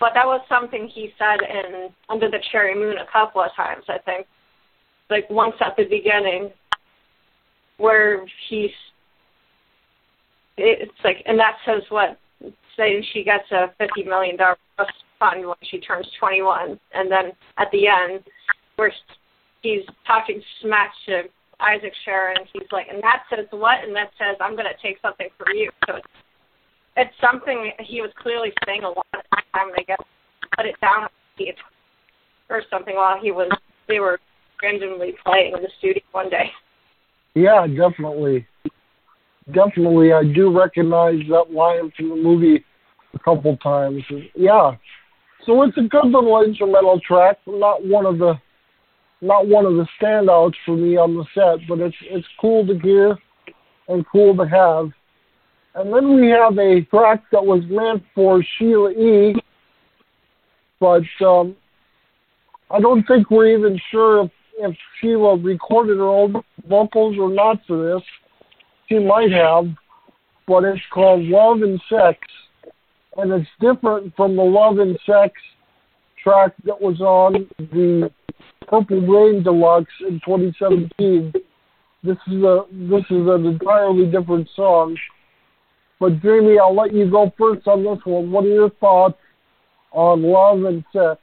But that was something he said in Under the Cherry Moon a couple of times, I think. Like once at the beginning, where he's it's like, and that says what? Saying she gets a fifty million dollar fund when she turns twenty one, and then at the end, where he's talking smack to Isaac Sharon, he's like, and that says what? And that says I'm going to take something from you. So it's, it's something he was clearly saying a lot of the time. I guess put it down or something while he was they were randomly playing in the studio one day. Yeah, definitely definitely I do recognize that line from the movie a couple times. Yeah. So it's a good little instrumental track, not one of the not one of the standouts for me on the set, but it's it's cool to hear and cool to have. And then we have a track that was meant for Sheila E. But um, I don't think we're even sure if, if Sheila recorded her own vocals or not for this she might have, but it's called Love and Sex, and it's different from the Love and Sex track that was on the Purple Rain Deluxe in 2017. This is a this is an entirely different song. But Dreamy, I'll let you go first on this one. What are your thoughts on Love and Sex?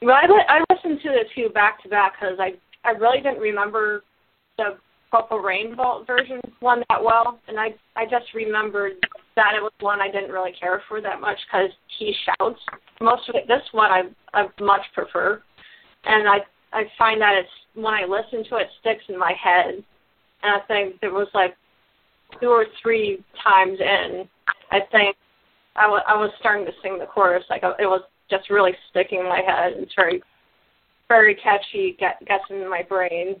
Well, I, I listened to the two back to back because I I really didn't remember the Purple Rain Vault version one that well, and I I just remembered that it was one I didn't really care for that much because he shouts most of it. This one I I much prefer, and I I find that it's when I listen to it, it sticks in my head, and I think there was like two or three times in, I think I was I was starting to sing the chorus like it was just really sticking in my head. It's very very catchy, get gets in my brain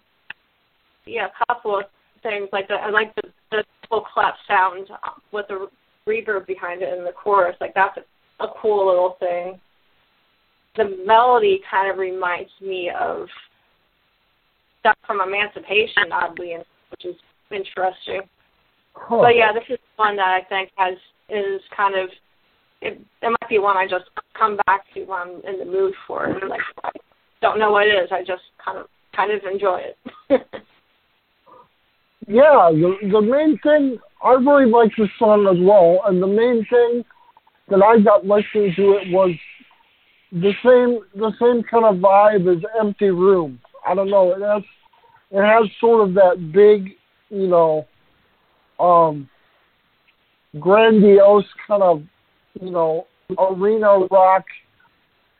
yeah, a couple of things like the, I like the the full clap sound with the reverb behind it in the chorus. Like that's a, a cool little thing. The melody kind of reminds me of stuff from Emancipation, oddly, which is interesting. Huh. But yeah, this is one that I think has is kind of it, it might be one I just come back to when I'm in the mood for. It. Like I don't know what it is. I just kind of kind of enjoy it. yeah, the the main thing I really like the song as well, and the main thing that I got listening to it was the same the same kind of vibe as Empty Room. I don't know, it has it has sort of that big, you know, um grandiose kind of, you know, arena rock,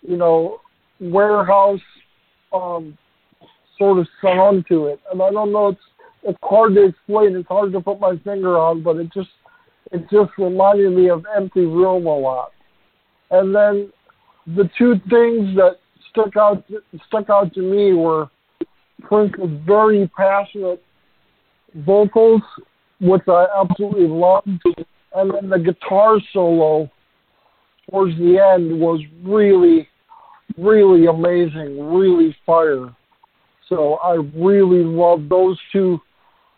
you know, warehouse um sort of sound to it. And I don't know it's it's hard to explain. It's hard to put my finger on, but it just it just reminded me of Empty Room a lot. And then the two things that stuck out stuck out to me were Prince's very passionate vocals, which I absolutely loved, and then the guitar solo towards the end was really, really amazing, really fire. So I really love those two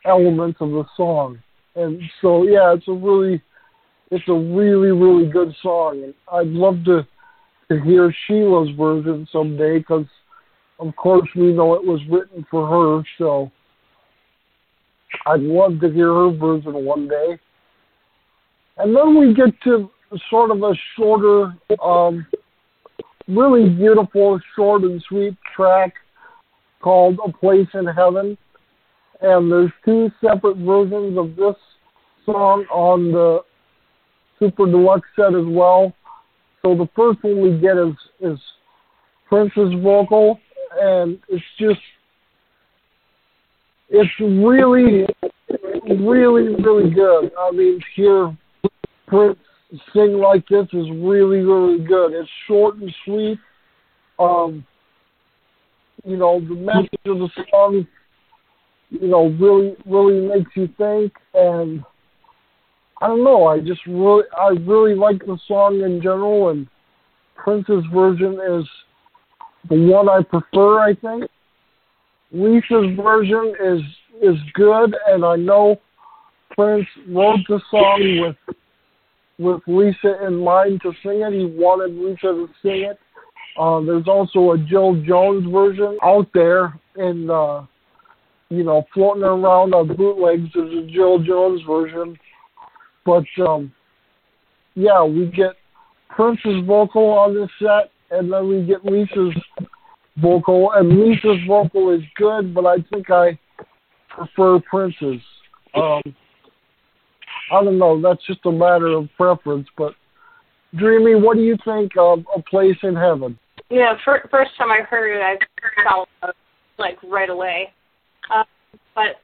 elements of the song. And so yeah, it's a really it's a really really good song, and I'd love to to hear Sheila's version someday because of course we know it was written for her. So I'd love to hear her version one day. And then we get to sort of a shorter, um, really beautiful, short and sweet track called "A Place in Heaven." and there's two separate versions of this song on the Super Deluxe set as well. So the first one we get is is Prince's vocal, and it's just it's really, really, really good. I mean, hear Prince sing like this is really, really good. It's short and sweet. Um, you know, the message of the song you know, really really makes you think and I don't know, I just really I really like the song in general and Prince's version is the one I prefer I think. Lisa's version is is good and I know Prince wrote the song with with Lisa in mind to sing it. He wanted Lisa to sing it. Uh, there's also a Jill Jones version out there, and uh, you know, floating around on bootlegs. There's a Jill Jones version, but um, yeah, we get Prince's vocal on this set, and then we get Lisa's vocal, and Lisa's vocal is good, but I think I prefer Prince's. Um, I don't know. That's just a matter of preference. But Dreamy, what do you think of A Place in Heaven? Yeah, for, first time I heard it, I felt like right away. Uh, but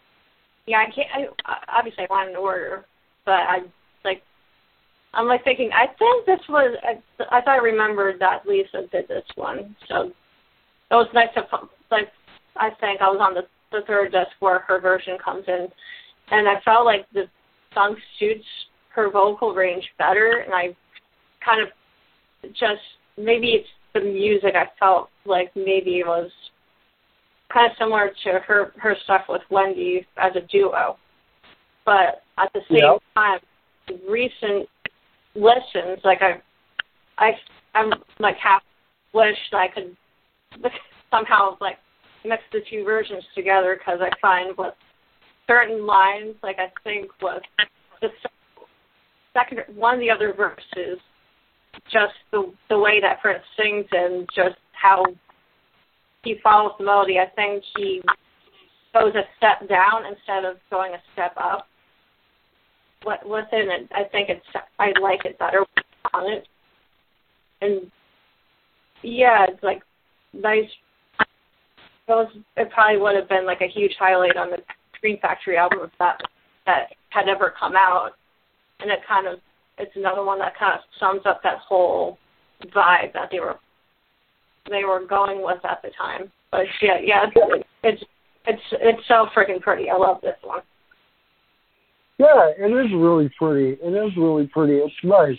yeah, I can't. I, obviously, I want an order, but I like. I'm like thinking. I think this was. I, I thought I remembered that Lisa did this one, so it was nice to like. I think I was on the the third disc where her version comes in, and I felt like the song suits her vocal range better, and I kind of just maybe it's the music. I felt like maybe it was kind of similar to her her stuff with Wendy as a duo, but at the same yep. time, recent lessons, like I I I'm like half wish I could somehow like mix the two versions together because I find with certain lines, like I think was the second one of the other verses, just the the way that Prince sings and just how he follows the melody. I think he goes a step down instead of going a step up. What within it, I think it's I like it better on it, and yeah, it's like nice. Was it probably would have been like a huge highlight on the Dream Factory album if that that had ever come out, and it kind of it's another one that kind of sums up that whole vibe that they were they were going with at the time. But yeah, yeah, it's it's it's, it's so freaking pretty. I love this one. Yeah, it is really pretty. It is really pretty. It's nice.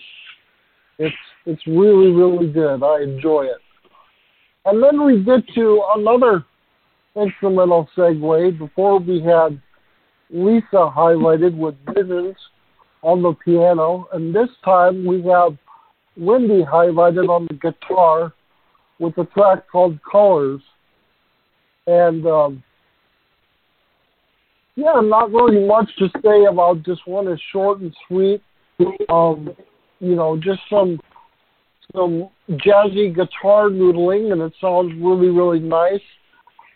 It's it's really really good. I enjoy it. And then we get to another instrumental segue before we had Lisa highlighted with Visions on the piano, and this time we have Wendy highlighted on the guitar with a track called Colors. And um, yeah, not really much to say about this one. It's short and sweet. Um, you know, just some some jazzy guitar noodling, and it sounds really, really nice.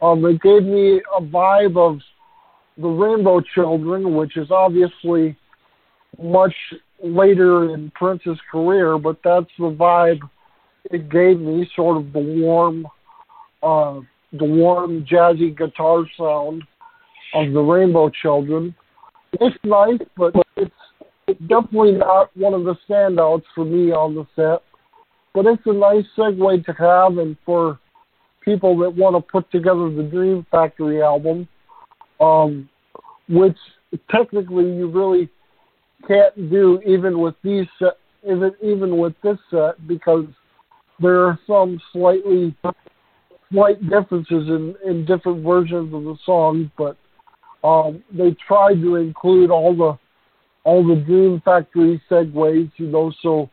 Um, it gave me a vibe of the Rainbow Children, which is obviously much later in Prince's career, but that's the vibe it gave me, sort of the warm, uh, the warm jazzy guitar sound of the Rainbow Children. It's nice, but it's definitely not one of the standouts for me on the set. But it's a nice segue to have, and for people that want to put together the Dream Factory album, um, which technically you really can't do even with these set, even even with this set because there are some slightly slight differences in in different versions of the songs, but um, they tried to include all the all the Dream Factory segues, you know, so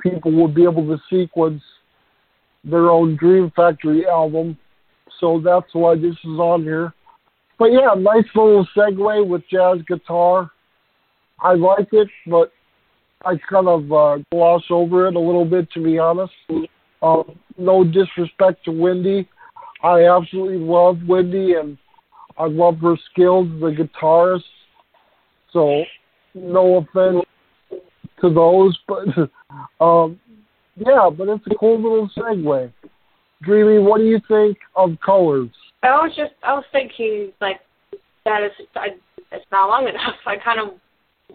people would be able to sequence their own Dream Factory album. So that's why this is on here. But yeah, nice little segue with jazz guitar. I like it, but I kind of uh, gloss over it a little bit, to be honest. Uh, no disrespect to Wendy. I absolutely love Wendy, and I love her skills as a guitarist. So, no offense to those, but um, yeah, but it's a cool little segue. Dreamy, what do you think of colors? I was just I was thinking like that is I, it's not long enough. I kind of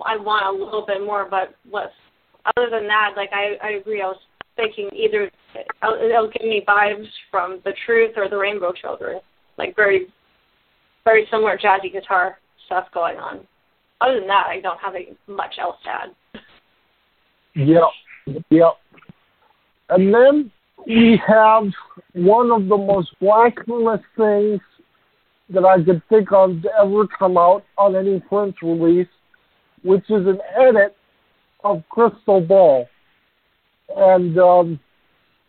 I want a little bit more, but less. Other than that, like I I agree. I was thinking either it'll give me vibes from the Truth or the Rainbow Children, like very very similar jazzy guitar stuff going on. Other than that, I don't have much else to add. Yep, yep. And then we have one of the most blasphemous things that I could think of to ever come out on any Prince release, which is an edit of Crystal Ball. And um,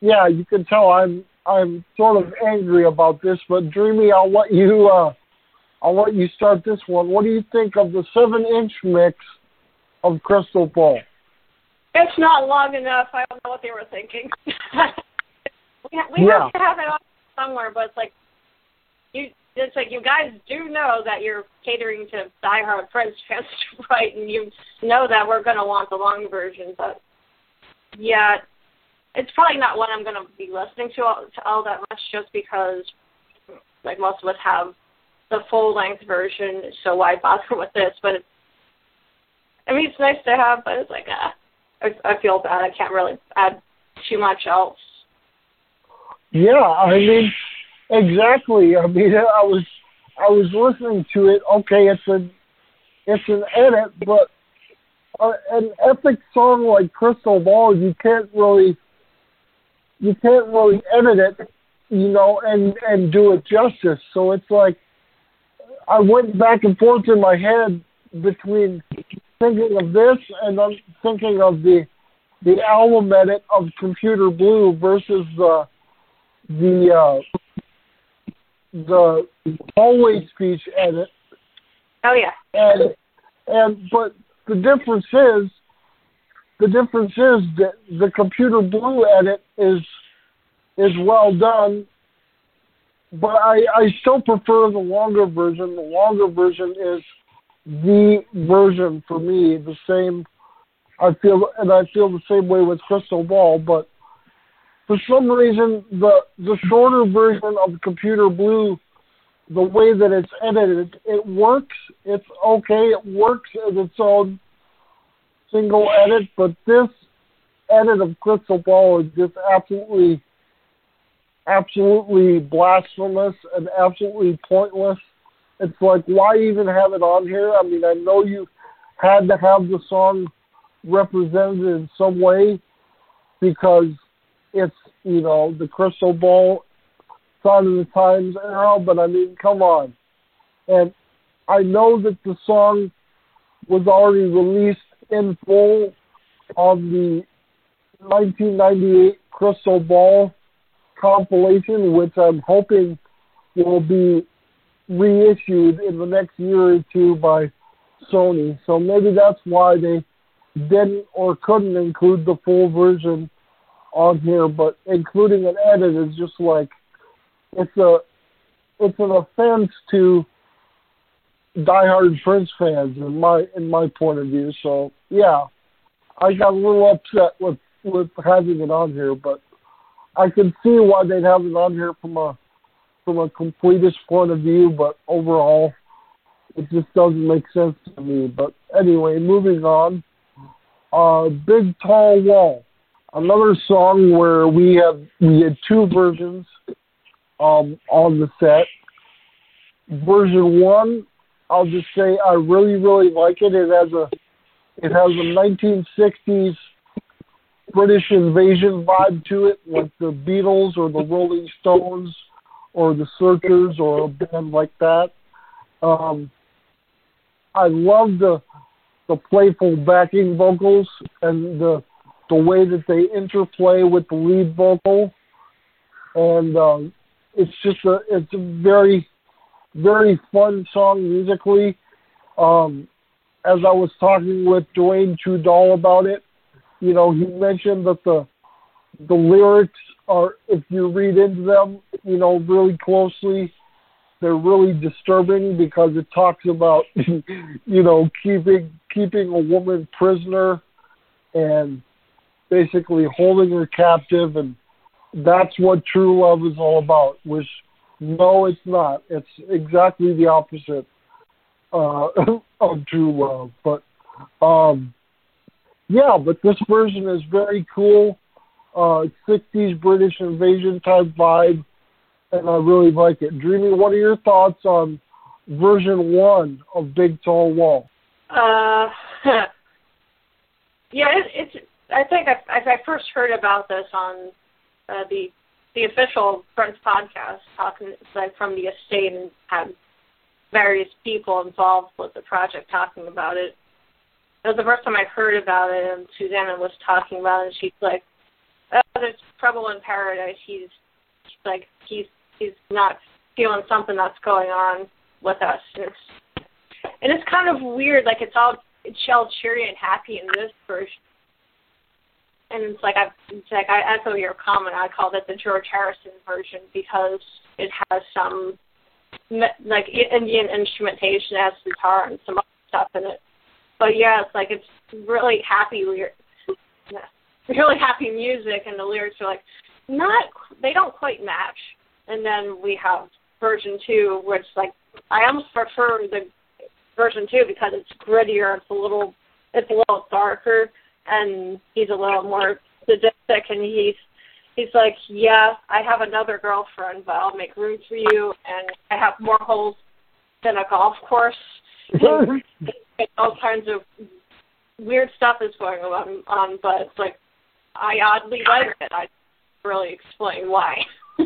yeah, you can tell I'm I'm sort of angry about this, but Dreamy, I'll let you uh, I'll let you start this one. What do you think of the seven inch mix of Crystal Ball? It's not long enough. I don't know what they were thinking. we we Yeah. have to have it on somewhere, but it's like you. It's like you guys do know that you're catering to diehard Prince fans, right? And you know that we're gonna want the long version, but yeah, it's probably not one I'm gonna be listening to all, to all that much, just because like most of us have the full length version, so why bother with this? But it's, I mean, it's nice to have, but it's like ah. I, I feel bad. I can't really add too much else. Yeah, I mean, exactly. I mean, I was I was listening to it. Okay, it's a it's an edit, but uh, an epic song like Crystal Ball, you can't really you can't really edit it, you know, and and do it justice. So it's like I went back and forth in my head between thinking of this and then thinking of the the album edit of Computer Blue versus the the uh, the hallway speech edit, Oh yeah. and and but the difference is the difference is that the Computer Blue edit is is well done, but I I still prefer the longer version. The longer version is the version for me. The same. I feel and I feel the same way with Crystal Ball, but for some reason the the shorter version of Computer Blue, the way that it's edited, it works. It's okay. It works as its own single edit, but this edit of Crystal Ball is just absolutely, absolutely blasphemous and absolutely pointless. It's like, why even have it on here? I mean, I know you had to have the song represented in some way because it's, you know, the Crystal Ball Sign o' the Times era, but I mean, come on. And I know that the song was already released in full on the 1998 Crystal Ball compilation, which I'm hoping will be reissued in the next year or two by Sony. So maybe that's why they didn't or couldn't include the full version on here, but including an edit is just like it's a it's an offense to diehard Prince fans in my in my point of view. So yeah, I got a little upset with with having it on here, but I can see why they'd have it on here from a from a completist point of view. But overall, it just doesn't make sense to me. But anyway, moving on. Uh, Big Tall Wall, another song where we have we had two versions um, on the set. Version one, I'll just say I really, really like it. It has a it has a 1960s British invasion vibe to it, like the Beatles or the Rolling Stones or the Searchers or a band like that. Um, I love the the playful backing vocals and the the way that they interplay with the lead vocal, and um, it's just a it's a very very fun song musically. Um, as I was talking with Duane Tudahl about it, you know, he mentioned that the the lyrics are, if you read into them, you know, really closely, they're really disturbing because it talks about, you know, keeping keeping a woman prisoner and basically holding her captive, and that's what true love is all about. Which no, it's not. It's exactly the opposite uh, of true love. But um, yeah, but this version is very cool. Uh, 60s British invasion type vibe, and I really like it. Dreamy, what are your thoughts on version one of Big Tall Wall? Uh, yeah, it, it's. I think I, I first heard about this on uh, the the official Prince podcast, talking like from the estate and had various people involved with the project talking about it. It was the first time I heard about it, and Susannah was talking about it. And she's like, "Oh, there's trouble in paradise. He's, like he's he's not feeling something that's going on with us." And it's and it's kind of weird. Like it's all it's all cheery and happy in this version. And it's like I, it's like I echo your comment. I called it the George Harrison version because it has some like Indian instrumentation, it has guitar and some other stuff in it. But yeah, it's like it's really happy lyrics, really happy music, and the lyrics are like not they don't quite match. And then we have version two, which like I almost prefer the version two because it's grittier. It's a little it's a little darker, and he's a little more sadistic, and he's he's like, yeah, I have another girlfriend, but I'll make room for you, and I have more holes than a golf course. all kinds of weird stuff is going on, on, but it's like I oddly like it. I really explain why.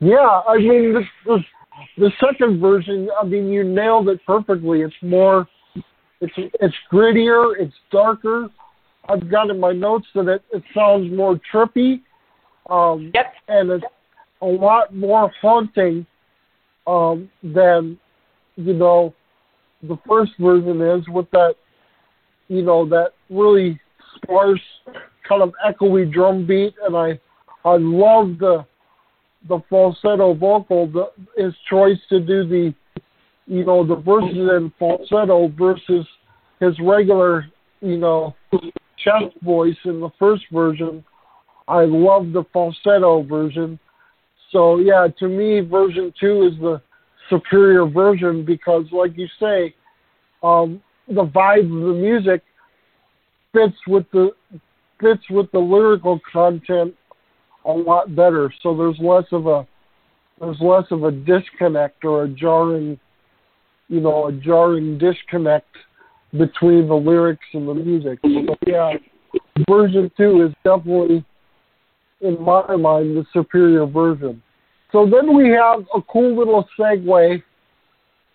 yeah, I mean the, the the second version. I mean, you nailed it perfectly. It's more, it's it's grittier, it's darker. I've got in my notes that it, it sounds more trippy, um, yep. and it's a lot more haunting um, than you know the first version is with that you know that really sparse kind of echoey drum beat, and I I love the the falsetto vocal, the, his choice to do the you know the verses in falsetto versus his regular you know chest voice in the first version. I love the falsetto version. So yeah, to me, version two is the superior version because, like you say, um, the vibe of the music fits with the fits with the lyrical content a lot better. So there's less of a there's less of a disconnect or a jarring, you know, a jarring disconnect between the lyrics and the music. So yeah, version two is definitely, in my mind, the superior version. So then we have a cool little segue,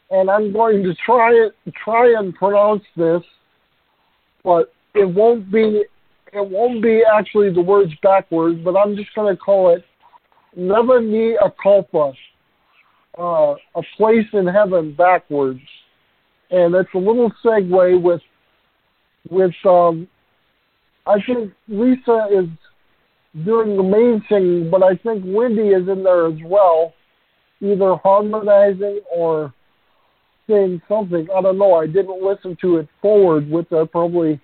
and I'm going to try it, try and pronounce this, but it won't be, it won't be actually the words backwards, but I'm just going to call it Never Ni a Culpa, uh, a place in heaven backwards. And it's a little segue with with um I think Lisa is doing the main singing, but I think Wendy is in there as well, either harmonizing or saying something. I don't know. I didn't listen to it forward, which I probably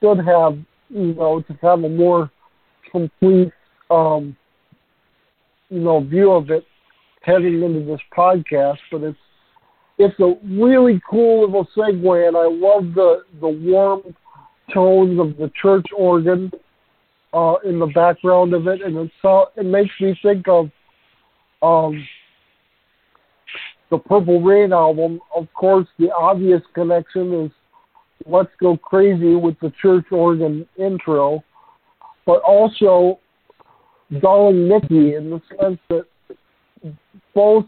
should have, you know, to have a more complete, um, you know, view of it heading into this podcast. But it's it's a really cool little segue, and I love the the warm tones of the church organ uh, in the background of it, and it's uh, it makes me think of um, the Purple Rain album. Of course, the obvious connection is "Let's Go Crazy" with the church organ intro, but also "Darling Nikki" in the sense that both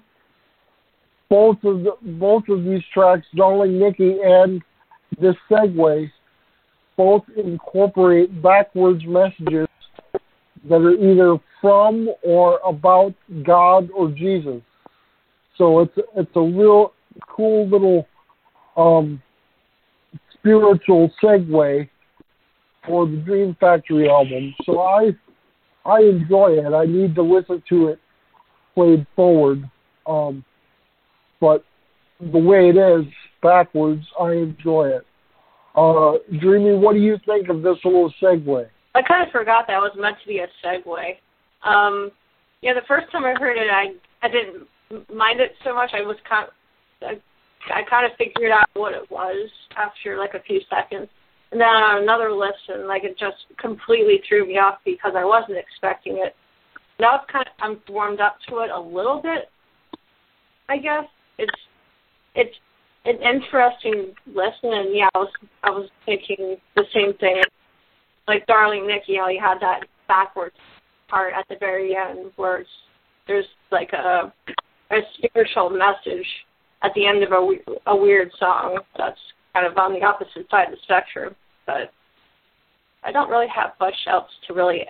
both of the, both of these tracks, Darling Nikki and this segue, both incorporate backwards messages that are either from or about God or Jesus. So it's it's a real cool little um, spiritual segue for the Dream Factory album. So I I enjoy it. I need to listen to it played forward. Um, but the way it is backwards, I enjoy it. Uh, Dreamy, what do you think of this little segue? I kind of forgot that was meant to be a segue. Um, yeah, the first time I heard it, I I didn't mind it so much. I was kind, of, I, I kind of figured out what it was after like a few seconds, and then on another listen, like it just completely threw me off because I wasn't expecting it. Now it's kind of I'm warmed up to it a little bit, I guess it's it's an interesting listen, and yeah, I was I was thinking the same thing. Like Darling Nikki, know, you had that backwards part at the very end where there's like a a spiritual message at the end of a a weird song that's kind of on the opposite side of the spectrum. But I don't really have much else to really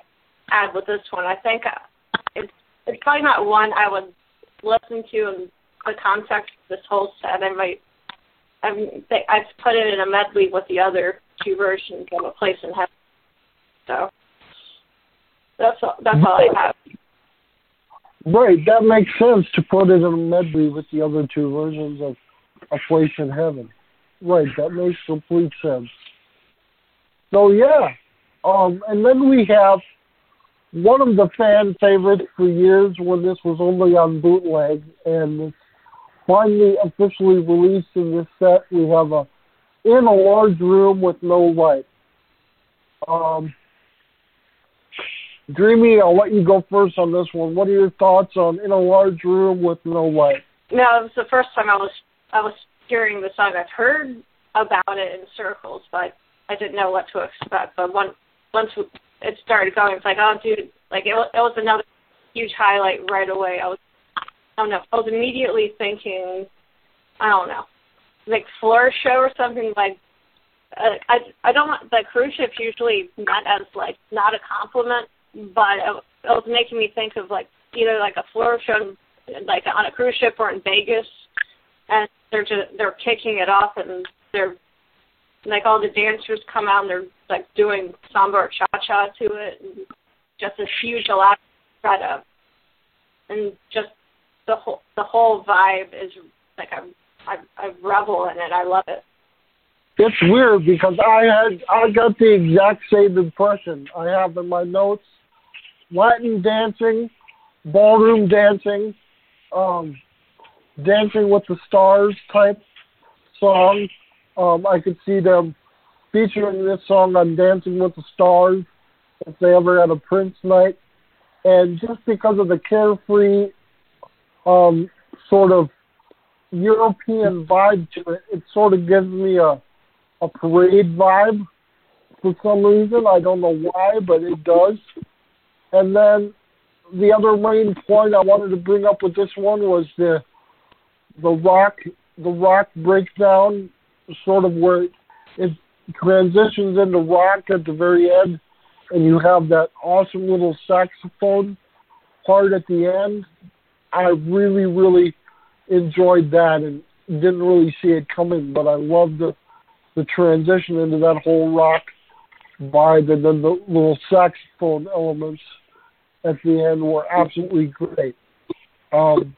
add with this one. I think uh, it's it's probably not one I would listen to in the context of this whole set. I might I've I've put it in a medley with the other two versions of A Place in Heaven. So that's all, that's all I have. Right, that makes sense to put it in a medley with the other two versions of A Place in Heaven. Right, that makes complete sense. So yeah, um, and then we have one of the fan favorites for years when this was only on bootleg, and it's finally officially released in this set. We have a in a large room with no light. Um, Dreamy, I'll let you go first on this one. What are your thoughts on in a large room with no light? No, it was the first time I was I was hearing the song. I've heard about it in circles, but I didn't know what to expect. But once once it started going, it's like, oh, dude, like it, it was another huge highlight right away. I was, I don't know, I was immediately thinking, I don't know, like floor show or something like. Uh, I I don't the cruise ship's usually not as like not a compliment, but it, it was making me think of like either like a floor show like on a cruise ship or in Vegas, and they're just they're kicking it off and they're like all the dancers come out and they're like doing samba or cha cha to it, and just a huge elaborate setup, and just the whole the whole vibe is like I'm I I revel in it. I love it. It's weird because I had I got the exact same impression. I have in my notes Latin dancing, ballroom dancing, um, dancing with the stars type song. Um, I could see them featuring this song on Dancing with the Stars if they ever had a Prince night. And just because of the carefree um, sort of European vibe to it, it sort of gives me a, a parade vibe for some reason. I don't know why, but it does. And then the other main point I wanted to bring up with this one was the the rock the rock breakdown sort of where it transitions into rock at the very end, and you have that awesome little saxophone part at the end. I really, really enjoyed that and didn't really see it coming, but I loved the the transition into that whole rock vibe, and then the little saxophone elements at the end were absolutely great. Um,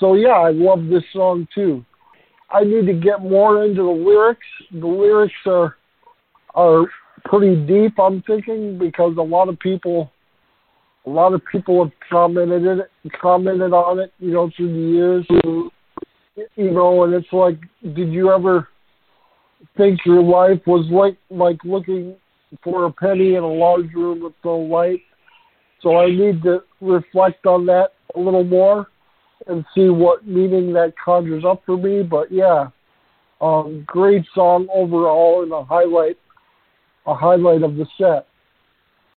so yeah, I love this song too. I need to get more into the lyrics. The lyrics are are pretty deep. I'm thinking because a lot of people, a lot of people have commented commented on it. You know, through the years. You know, and it's like, did you ever think your life was like like looking for a penny in a large room with no light? So I need to reflect on that a little more and see what meaning that conjures up for me. But yeah, um, great song overall and a highlight, a highlight of the set.